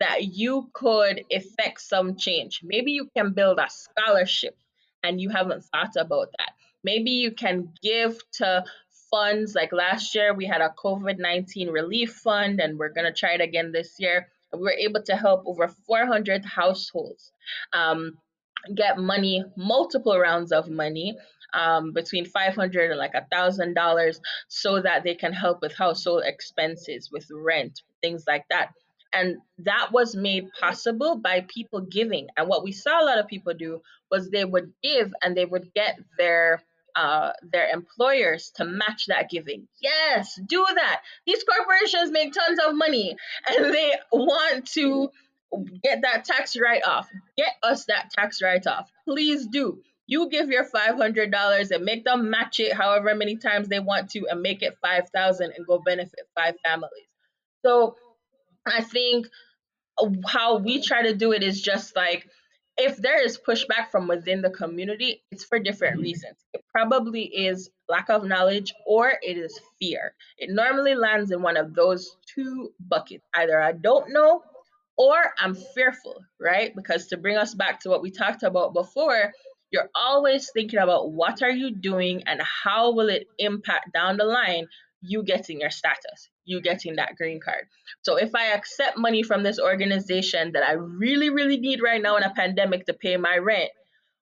that you could effect some change? Maybe you can build a scholarship and you haven't thought about that. Maybe you can give to funds like last year we had a COVID 19 relief fund and we're going to try it again this year we were able to help over 400 households um, get money, multiple rounds of money, um, between 500 and like a thousand dollars, so that they can help with household expenses, with rent, things like that. And that was made possible by people giving. And what we saw a lot of people do was they would give and they would get their uh, their employers to match that giving. Yes, do that. These corporations make tons of money and they want to get that tax write off. Get us that tax write off. Please do. You give your $500 and make them match it however many times they want to and make it 5000 and go benefit five families. So I think how we try to do it is just like if there is pushback from within the community, it's for different mm-hmm. reasons. It probably is lack of knowledge or it is fear. It normally lands in one of those two buckets. Either I don't know or I'm fearful, right? Because to bring us back to what we talked about before, you're always thinking about what are you doing and how will it impact down the line you getting your status, you getting that green card. So if I accept money from this organization that I really, really need right now in a pandemic to pay my rent,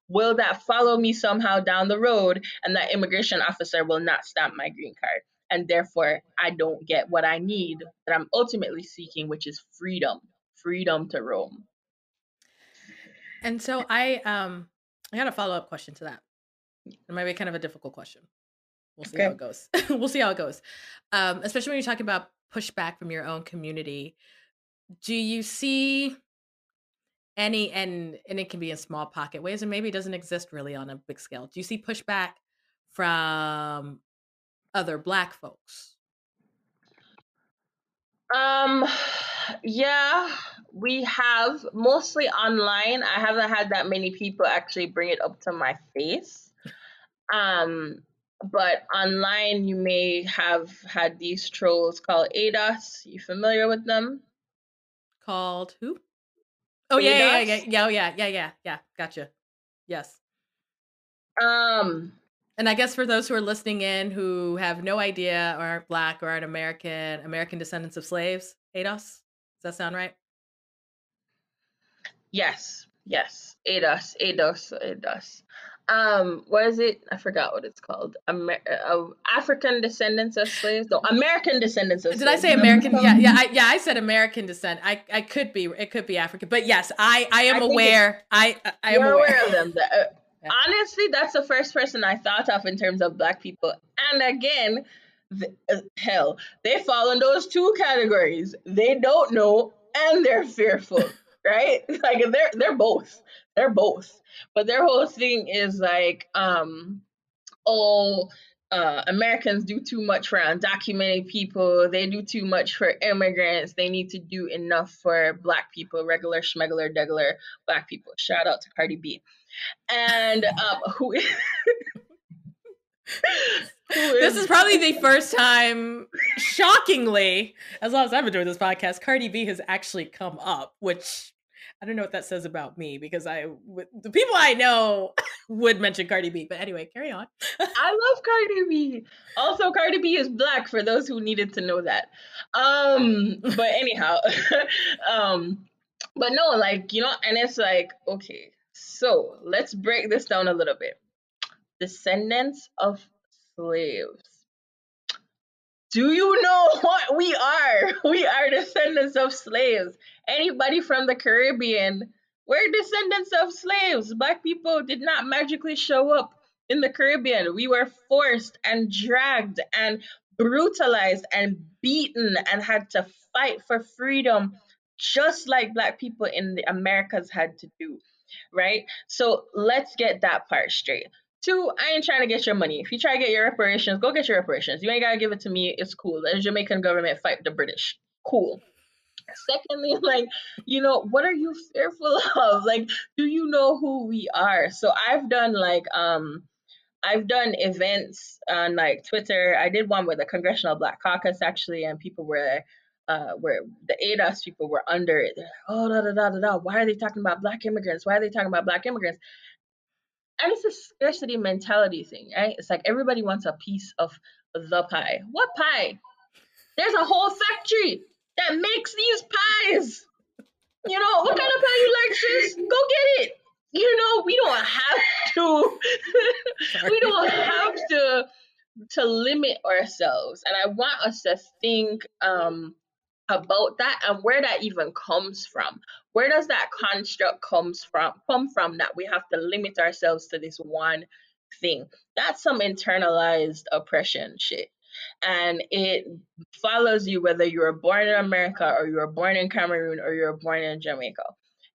will that follow me somehow down the road and that immigration officer will not stamp my green card? And therefore, I don't get what I need that I'm ultimately seeking, which is freedom, freedom to roam. And so I um I got a follow up question to that. It might be kind of a difficult question. We'll see okay. how it goes. we'll see how it goes. Um, especially when you're talking about pushback from your own community. Do you see any and and it can be in small pocket ways and maybe it doesn't exist really on a big scale. Do you see pushback from other black folks? Um yeah, we have mostly online. I haven't had that many people actually bring it up to my face. Um but online you may have had these trolls called ADOS. You familiar with them? Called who? Oh yeah, yeah, yeah, yeah, oh yeah, yeah, yeah, yeah. Gotcha. Yes. Um, and I guess for those who are listening in who have no idea or aren't black or aren't American, American descendants of slaves, ADOS. Does that sound right? Yes, yes, ADOS, ADOS, ADOS um what is it i forgot what it's called Amer- uh, african descendants of slaves no american descendants of did slaves. i say american yeah yeah I, yeah i said american descent i i could be it could be african but yes i i am I aware i i am aware. aware. of them uh, yeah. honestly that's the first person i thought of in terms of black people and again the, uh, hell they fall in those two categories they don't know and they're fearful right? Like they're they're both. They're both. But their whole thing is like, um, oh, uh, Americans do too much for undocumented people. They do too much for immigrants. They need to do enough for black people, regular schmegular, degular black people. Shout out to Cardi B. And um, who this is probably the first time, shockingly, as long as I've been doing this podcast, Cardi B has actually come up, which I don't know what that says about me because I, the people I know would mention Cardi B. But anyway, carry on. I love Cardi B. Also, Cardi B is black for those who needed to know that. Um, but anyhow, um, but no, like, you know, and it's like, okay, so let's break this down a little bit descendants of slaves. Do you know what we are? We are descendants of slaves. Anybody from the Caribbean, we're descendants of slaves. Black people did not magically show up in the Caribbean. We were forced and dragged and brutalized and beaten and had to fight for freedom just like black people in the Americas had to do, right? So let's get that part straight. Two, I ain't trying to get your money. If you try to get your reparations, go get your reparations. You ain't gotta give it to me. It's cool. Let the Jamaican government fight the British. Cool. Secondly, like, you know, what are you fearful of? Like, do you know who we are? So I've done like um I've done events on like Twitter. I did one with the Congressional Black Caucus actually, and people were uh, where the ADOS people were under it. Like, Oh, da, da, da, da, da. Why are they talking about black immigrants? Why are they talking about black immigrants? And it's a scarcity mentality thing, right? It's like everybody wants a piece of the pie. What pie? There's a whole factory that makes these pies. You know, what kind of pie you like, sis? Go get it. You know, we don't have to we don't have to to limit ourselves. And I want us to think um about that and where that even comes from. Where does that construct comes from come from that we have to limit ourselves to this one thing? That's some internalized oppression shit. And it follows you whether you were born in america or you were born in cameroon or you were born in jamaica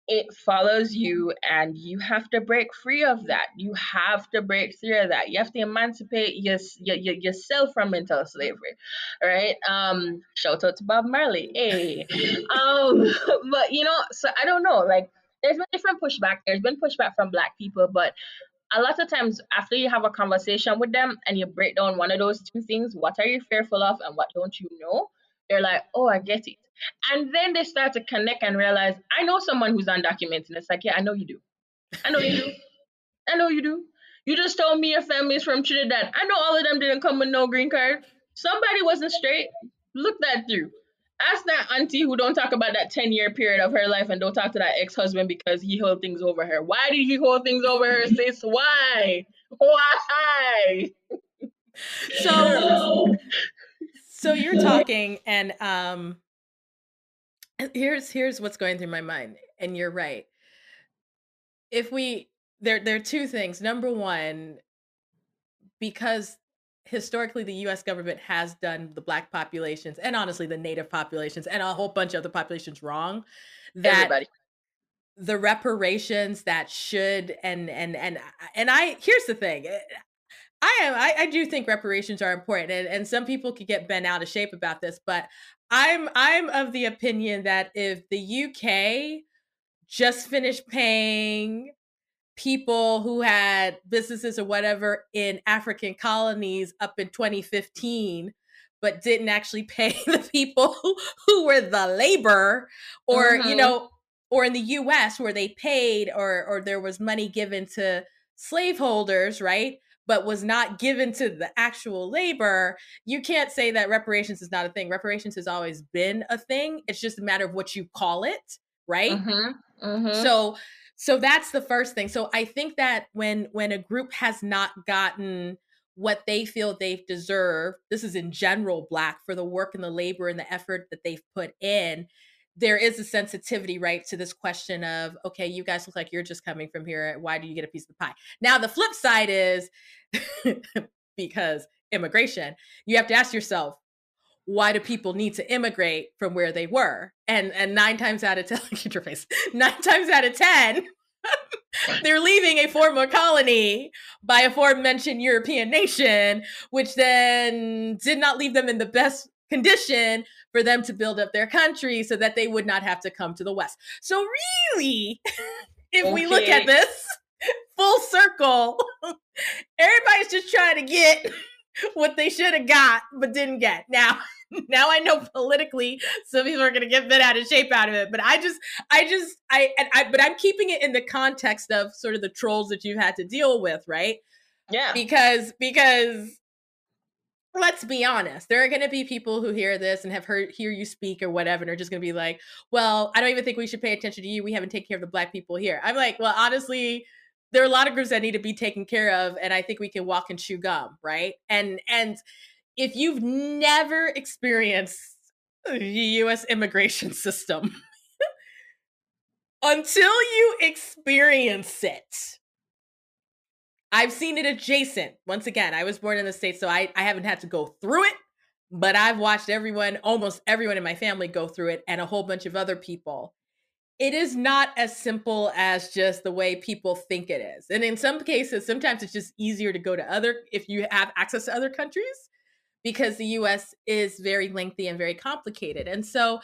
it follows you and you have to break free of that. You have to break free of that. You have to emancipate your, your, yourself from mental slavery right? Um shout out to bob marley. Hey. Um but you know so i don't know like there's been different pushback. There's been pushback from black people but a lot of times after you have a conversation with them and you break down one of those two things what are you fearful of and what don't you know they're like oh i get it and then they start to connect and realize, I know someone who's undocumented. It's like, yeah, I know you do. I know you do. I know you do. You just told me your family's from Trinidad. I know all of them didn't come with no green card. Somebody wasn't straight. Look that through. Ask that auntie who don't talk about that 10 year period of her life and don't talk to that ex husband because he held things over her. Why did he hold things over her, sis? Why? Why? So, so you're talking, and um, here's here's what's going through my mind and you're right. If we there there are two things. Number one because historically the US government has done the black populations and honestly the native populations and a whole bunch of other populations wrong that Everybody. the reparations that should and and and and I here's the thing eh, I am I, I do think reparations are important and, and some people could get bent out of shape about this, but I'm I'm of the opinion that if the UK just finished paying people who had businesses or whatever in African colonies up in 2015 but didn't actually pay the people who were the labor or mm-hmm. you know or in the US where they paid or or there was money given to slaveholders right but was not given to the actual labor, you can't say that reparations is not a thing. Reparations has always been a thing. It's just a matter of what you call it, right? Mm-hmm, mm-hmm. So so that's the first thing. So I think that when when a group has not gotten what they feel they've deserved, this is in general black for the work and the labor and the effort that they've put in, there is a sensitivity, right, to this question of, okay, you guys look like you're just coming from here. Why do you get a piece of the pie? Now, the flip side is because immigration, you have to ask yourself, why do people need to immigrate from where they were? And and nine times out of ten, get your face. Nine times out of ten, they're leaving a former colony by a aforementioned European nation, which then did not leave them in the best condition for them to build up their country so that they would not have to come to the West. So, really, if okay. we look at this full circle, everybody's just trying to get what they should have got but didn't get. Now, now I know politically some people are going to get bit out of shape out of it, but I just, I just, I, and I, but I'm keeping it in the context of sort of the trolls that you've had to deal with, right? Yeah. Because, because let's be honest there are going to be people who hear this and have heard hear you speak or whatever and are just going to be like well i don't even think we should pay attention to you we haven't taken care of the black people here. I'm like well honestly there are a lot of groups that need to be taken care of and i think we can walk and chew gum right? And and if you've never experienced the us immigration system until you experience it I've seen it adjacent. Once again, I was born in the States, so I, I haven't had to go through it, but I've watched everyone, almost everyone in my family go through it and a whole bunch of other people. It is not as simple as just the way people think it is. And in some cases, sometimes it's just easier to go to other, if you have access to other countries, because the US is very lengthy and very complicated. And so,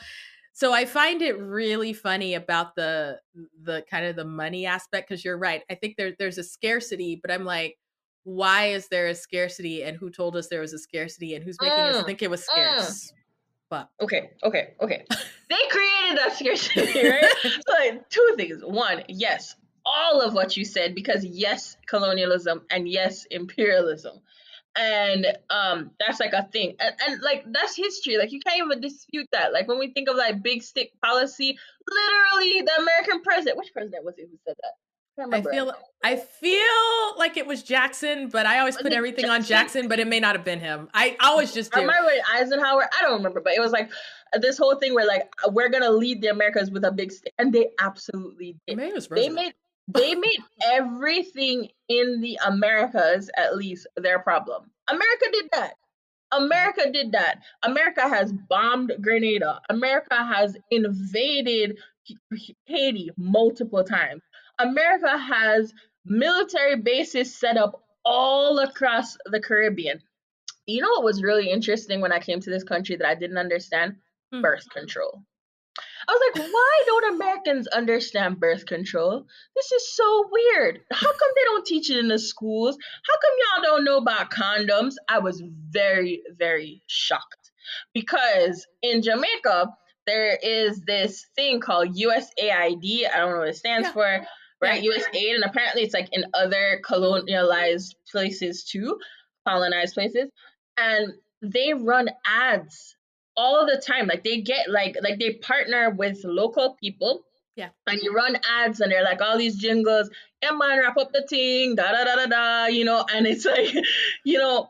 so I find it really funny about the the kind of the money aspect because you're right. I think there there's a scarcity, but I'm like, why is there a scarcity? And who told us there was a scarcity? And who's making uh, us think it was uh. scarce? Uh. But okay, okay, okay. they created that scarcity, right? like two things. One, yes, all of what you said because yes, colonialism and yes, imperialism and um that's like a thing and, and like that's history like you can't even dispute that like when we think of like big stick policy literally the american president which president was it who said that I, I feel I feel like it was Jackson, but I always put everything Jackson? on Jackson, but it may not have been him. I always just do. I remember Eisenhower. I don't remember, but it was like this whole thing where like we're gonna lead the Americas with a big stick, and they absolutely did. They made they made everything in the Americas at least their problem. America did that. America did that. America has bombed Grenada. America has invaded Haiti multiple times. America has military bases set up all across the Caribbean. You know what was really interesting when I came to this country that I didn't understand? Hmm. Birth control. I was like, why don't Americans understand birth control? This is so weird. How come they don't teach it in the schools? How come y'all don't know about condoms? I was very, very shocked because in Jamaica, there is this thing called USAID. I don't know what it stands yeah. for, right? Yeah. USAID, and apparently it's like in other colonialized places too, colonized places. And they run ads all the time. Like they get like like they partner with local people. Yeah. And you run ads and they're like all these jingles, yeah man, wrap up the thing, da da da da da, you know, and it's like, you know,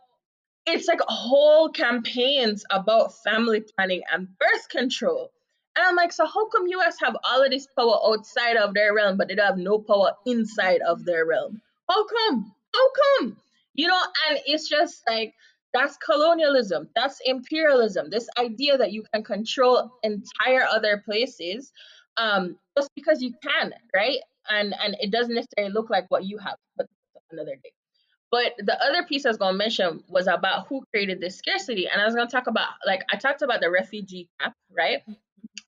it's like whole campaigns about family planning and birth control. And I'm like, so how come US have all of this power outside of their realm, but they don't have no power inside of their realm? How come? How come? You know, and it's just like that's colonialism. That's imperialism. This idea that you can control entire other places um, just because you can, right? And and it doesn't necessarily look like what you have, but another day. But the other piece I was gonna mention was about who created this scarcity, and I was gonna talk about like I talked about the refugee cap, right?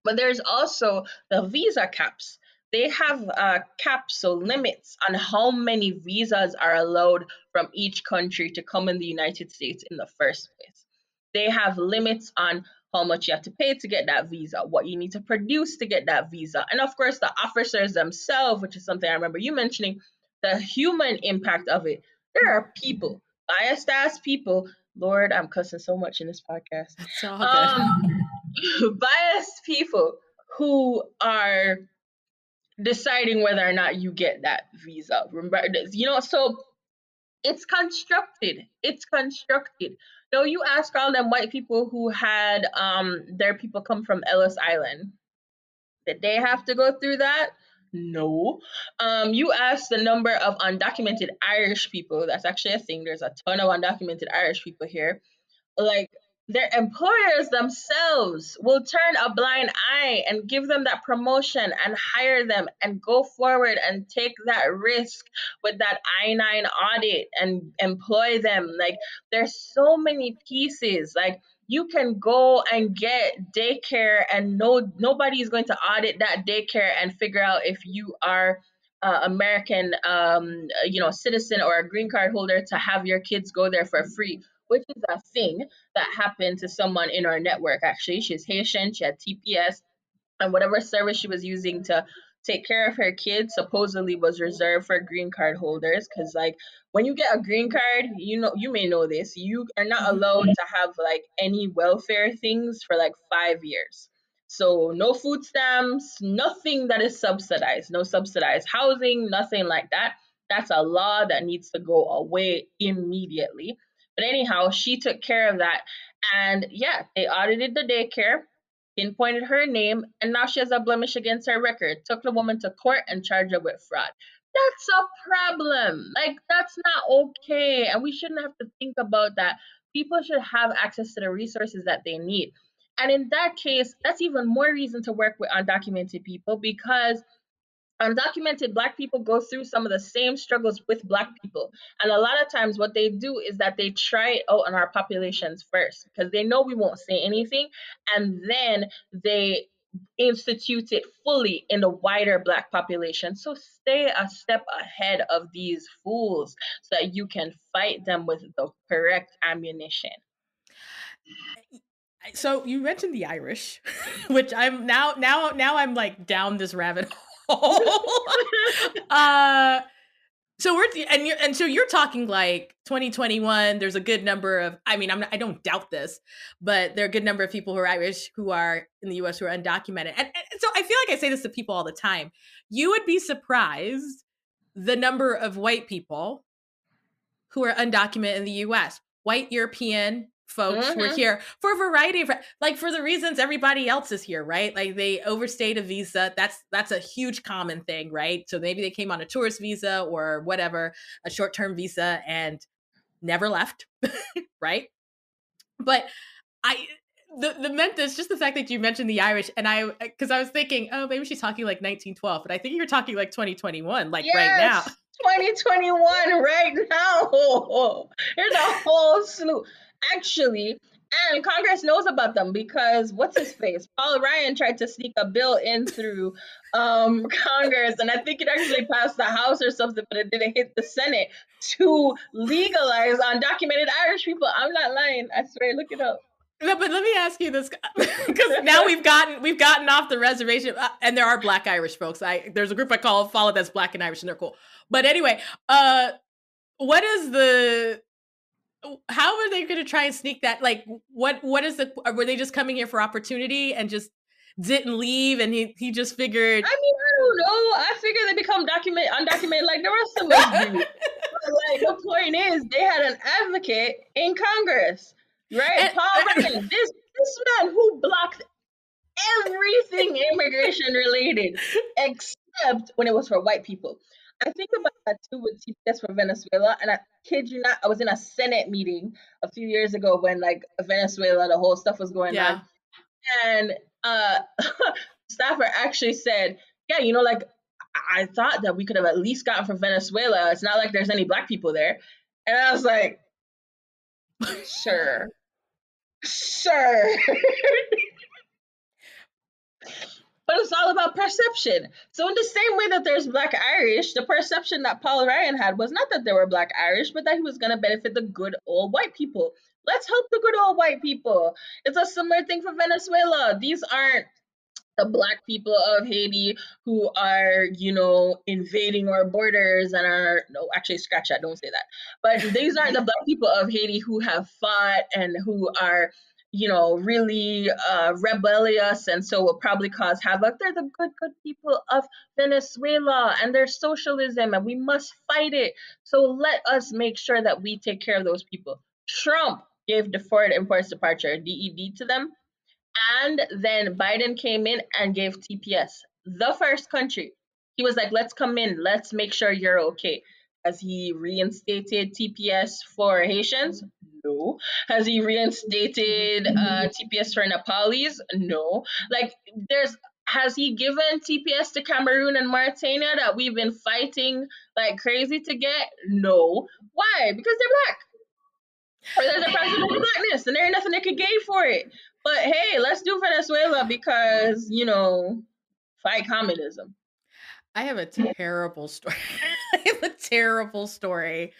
But there's also the visa caps they have uh, caps, so limits on how many visas are allowed from each country to come in the United States in the first place. They have limits on how much you have to pay to get that visa, what you need to produce to get that visa, and of course, the officers themselves, which is something I remember you mentioning, the human impact of it. There are people, biased ass people. Lord, I'm cussing so much in this podcast. It's all good. Um, biased people who are deciding whether or not you get that visa. Remember, you know, so it's constructed. It's constructed. Now you ask all them white people who had um their people come from Ellis Island. Did they have to go through that? No. Um, you ask the number of undocumented Irish people. That's actually a thing. There's a ton of undocumented Irish people here. Like their employers themselves will turn a blind eye and give them that promotion and hire them and go forward and take that risk with that I9 audit and employ them. Like there's so many pieces. Like you can go and get daycare and no nobody is going to audit that daycare and figure out if you are uh, American, um, you know, citizen or a green card holder to have your kids go there for free which is a thing that happened to someone in our network. Actually, she's Haitian. She had TPS, and whatever service she was using to take care of her kids supposedly was reserved for green card holders because like when you get a green card you know you may know this you are not mm-hmm. allowed to have like any welfare things for like five years so no food stamps nothing that is subsidized no subsidized housing nothing like that that's a law that needs to go away immediately but anyhow, she took care of that. And yeah, they audited the daycare, pinpointed her name, and now she has a blemish against her record. Took the woman to court and charged her with fraud. That's a problem. Like, that's not okay. And we shouldn't have to think about that. People should have access to the resources that they need. And in that case, that's even more reason to work with undocumented people because undocumented black people go through some of the same struggles with black people. And a lot of times what they do is that they try it out on our populations first because they know we won't say anything. And then they institute it fully in the wider black population. So stay a step ahead of these fools so that you can fight them with the correct ammunition. So you mentioned the irish which i'm now now now i'm like down this rabbit hole uh so we're and you and so you're talking like 2021 there's a good number of i mean I'm not, i don't doubt this but there are a good number of people who are irish who are in the us who are undocumented and, and so i feel like i say this to people all the time you would be surprised the number of white people who are undocumented in the us white european folks mm-hmm. were here for a variety of like for the reasons everybody else is here right? Like they overstayed a visa. That's that's a huge common thing right? So maybe they came on a tourist visa or whatever a short-term visa and never left right? But i the the meant this just the fact that you mentioned the Irish and I because I was thinking oh maybe she's talking like 1912 but I think you're talking like 2021 like yes, right now. 2021 right now. There's a whole slew actually, and Congress knows about them because what's his face? Paul Ryan tried to sneak a bill in through um, Congress, and I think it actually passed the House or something, but it didn't hit the Senate to legalize undocumented Irish people. I'm not lying. I swear, look it up. No, but let me ask you this because now we've gotten we've gotten off the reservation, uh, and there are Black Irish folks. I there's a group I call follow that's Black and Irish, and they're cool. But anyway, uh, what is the how are they going to try and sneak that? Like, what what is the? Uh, were they just coming here for opportunity and just didn't leave, and he he just figured? I mean, I don't know. I figure they become document undocumented like the rest of us do. like the point is, they had an advocate in Congress, right? And, Paul Ryan. This this man who blocked everything immigration related except when it was for white people. I think about that too with TPS for Venezuela, and I kid you not, I was in a Senate meeting a few years ago when like Venezuela, the whole stuff was going yeah. on, and uh, staffer actually said, "Yeah, you know, like I thought that we could have at least gotten from Venezuela. It's not like there's any black people there," and I was like, "Sure, sure." But it's all about perception. So in the same way that there's black Irish, the perception that Paul Ryan had was not that there were black Irish, but that he was gonna benefit the good old white people. Let's help the good old white people. It's a similar thing for Venezuela. These aren't the black people of Haiti who are, you know, invading our borders and are no, actually scratch that, don't say that. But these aren't the black people of Haiti who have fought and who are you know, really uh, rebellious and so will probably cause havoc. They're the good, good people of Venezuela and their socialism, and we must fight it. So let us make sure that we take care of those people. Trump gave deferred enforced departure, DED, to them. And then Biden came in and gave TPS, the first country. He was like, let's come in, let's make sure you're okay. As he reinstated TPS for Haitians, No. Has he reinstated uh, TPS for Nepalese? No. Like, there's has he given TPS to Cameroon and Mauritania that we've been fighting like crazy to get? No. Why? Because they're black. Or there's a president of blackness, and there ain't nothing they could gain for it. But hey, let's do Venezuela because you know, fight communism. I have a terrible story. I have a terrible story.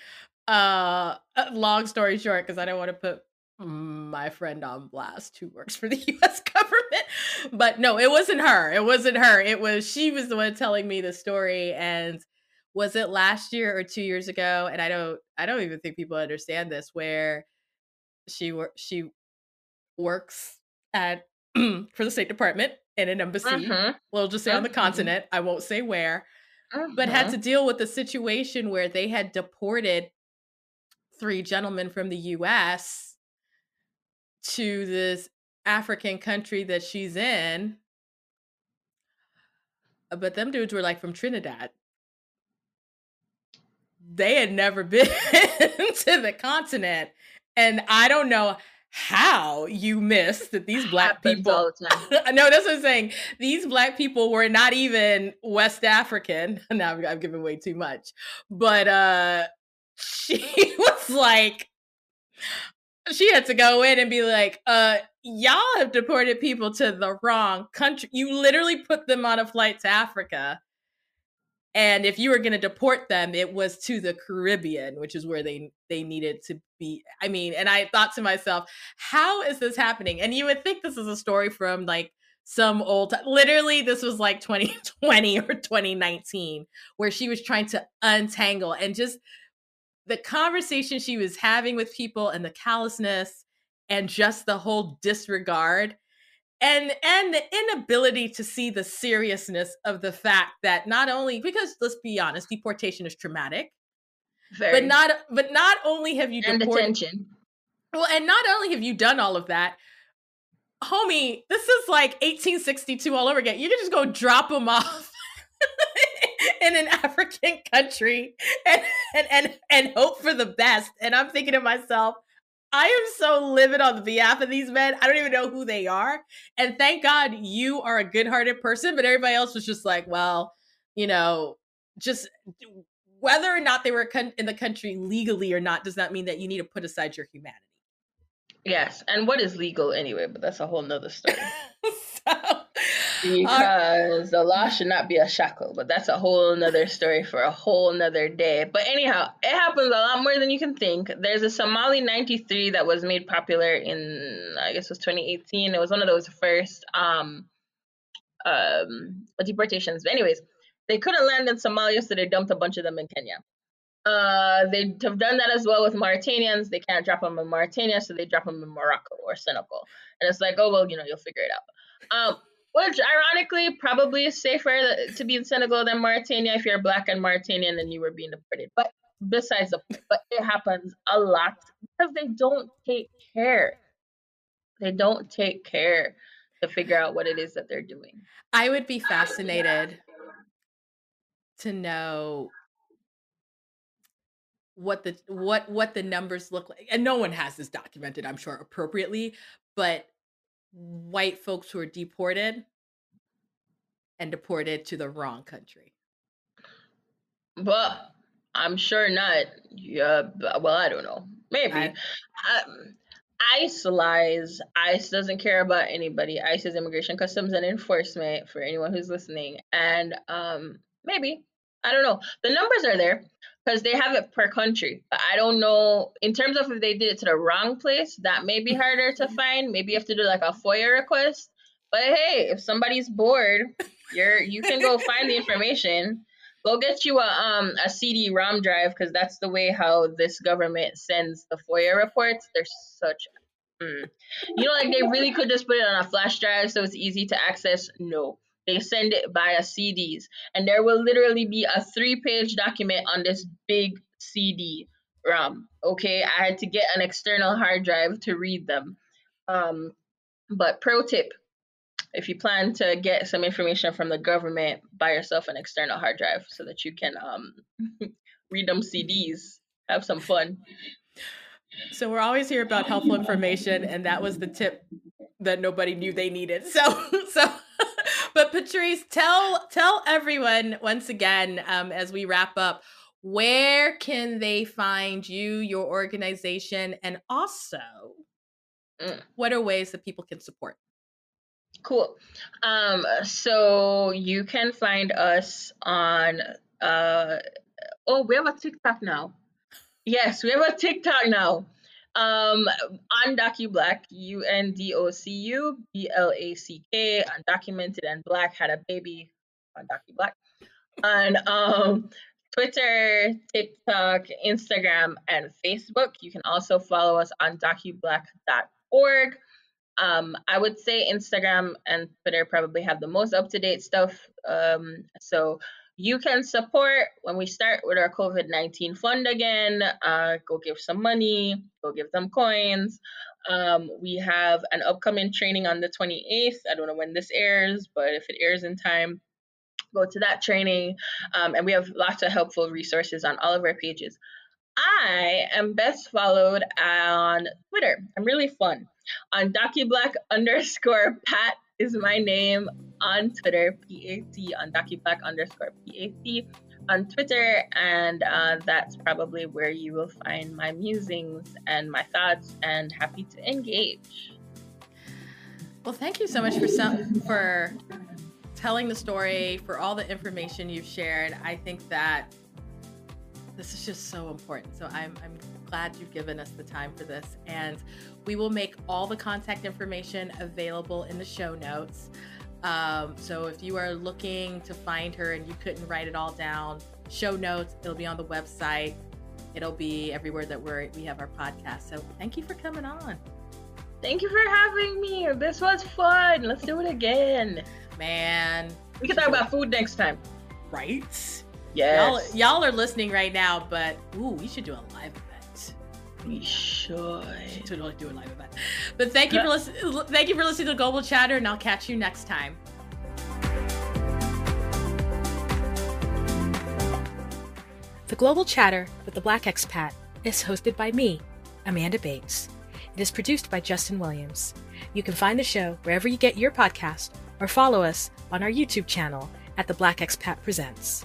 Uh, long story short, because I don't want to put my friend on blast who works for the US government. But no, it wasn't her. It wasn't her. It was she was the one telling me the story and was it last year or 2 years ago and I don't I don't even think people understand this where she wor- she works at for the State Department in an embassy. Uh-huh. We'll just say on the uh-huh. continent. I won't say where. Uh-huh. But had uh-huh. to deal with a situation where they had deported three gentlemen from the US to this African country that she's in. Uh, but them dudes were like from Trinidad. They had never been to the continent. And I don't know how you missed that these black people no that's what i'm saying these black people were not even west african now i've, I've given way too much but uh she was like she had to go in and be like, uh, y'all have deported people to the wrong country. You literally put them on a flight to Africa. And if you were going to deport them, it was to the Caribbean, which is where they they needed to be. I mean, and I thought to myself, how is this happening? And you would think this is a story from like some old literally this was like 2020 or 2019 where she was trying to untangle and just the conversation she was having with people and the callousness and just the whole disregard and and the inability to see the seriousness of the fact that not only because let's be honest deportation is traumatic Very. but not but not only have you and deported, detention well and not only have you done all of that homie this is like 1862 all over again you can just go drop them off in an African country and, and and and hope for the best. And I'm thinking to myself, I am so livid on the behalf of these men. I don't even know who they are. And thank God you are a good-hearted person, but everybody else was just like, well, you know, just whether or not they were in the country legally or not does not mean that you need to put aside your humanity. Yes, and what is legal anyway? But that's a whole nother story. so, because the law should not be a shackle, but that's a whole nother story for a whole nother day. But anyhow, it happens a lot more than you can think. There's a Somali 93 that was made popular in I guess it was 2018. It was one of those first um um deportations. But anyways, they couldn't land in Somalia, so they dumped a bunch of them in Kenya. Uh, they have done that as well with Mauritanians. They can't drop them in Mauritania, so they drop them in Morocco or Senegal. And it's like, oh well, you know, you'll figure it out. Um, which, ironically, probably is safer to be in Senegal than Mauritania if you're black and Mauritanian and you were being deported. But besides the point, but it happens a lot because they don't take care. They don't take care to figure out what it is that they're doing. I would be fascinated to know what the what what the numbers look like and no one has this documented i'm sure appropriately but white folks who are deported and deported to the wrong country? But I'm sure not. Yeah, well, I don't know. Maybe. I, um, ICE lies. ICE doesn't care about anybody. ICE is Immigration, Customs, and Enforcement for anyone who's listening. And um, maybe I don't know. The numbers are there because they have it per country. But I don't know in terms of if they did it to the wrong place. That may be harder to find. Maybe you have to do like a FOIA request. But hey, if somebody's bored, you're you can go find the information. Go get you a um a CD-ROM drive because that's the way how this government sends the FOIA reports. They're such Mm. You know, like they really could just put it on a flash drive so it's easy to access. No, they send it via CDs, and there will literally be a three-page document on this big CD ROM. Okay, I had to get an external hard drive to read them. Um, but pro tip: if you plan to get some information from the government, buy yourself an external hard drive so that you can um, read them CDs, have some fun. So we're always here about helpful information, and that was the tip that nobody knew they needed. So, so, but Patrice, tell tell everyone once again um, as we wrap up, where can they find you, your organization, and also mm. what are ways that people can support? Cool. Um, so you can find us on uh oh, we have a TikTok now. Yes, we have a TikTok now. Um, UndocuBlack, U N D O C U B L A C K, undocumented and black had a baby on Black. On um, Twitter, TikTok, Instagram, and Facebook. You can also follow us undocublack.org. Um, I would say Instagram and Twitter probably have the most up to date stuff. Um, so you can support when we start with our COVID 19 fund again. Uh, go give some money, go give them coins. Um, we have an upcoming training on the 28th. I don't know when this airs, but if it airs in time, go to that training. Um, and we have lots of helpful resources on all of our pages. I am best followed on Twitter. I'm really fun. UndocuBlack underscore Pat is my name on Twitter, P-A-T, UndocuBlack underscore P-A-T on Twitter, and uh, that's probably where you will find my musings and my thoughts, and happy to engage. Well, thank you so much for some, for telling the story, for all the information you've shared. I think that this is just so important. So I'm, I'm glad you've given us the time for this. And we will make all the contact information available in the show notes. Um, so if you are looking to find her and you couldn't write it all down, show notes, it'll be on the website. It'll be everywhere that we're, we have our podcast. So thank you for coming on. Thank you for having me. This was fun. Let's do it again. Man. We can talk about food next time. Right? Yes. Y'all, y'all are listening right now, but ooh, we should do a live event. We should. We should do a live event. But thank you for listening. Thank you for listening to Global Chatter, and I'll catch you next time. The Global Chatter with the Black Expat is hosted by me, Amanda Bates. It is produced by Justin Williams. You can find the show wherever you get your podcast or follow us on our YouTube channel at The Black Expat Presents.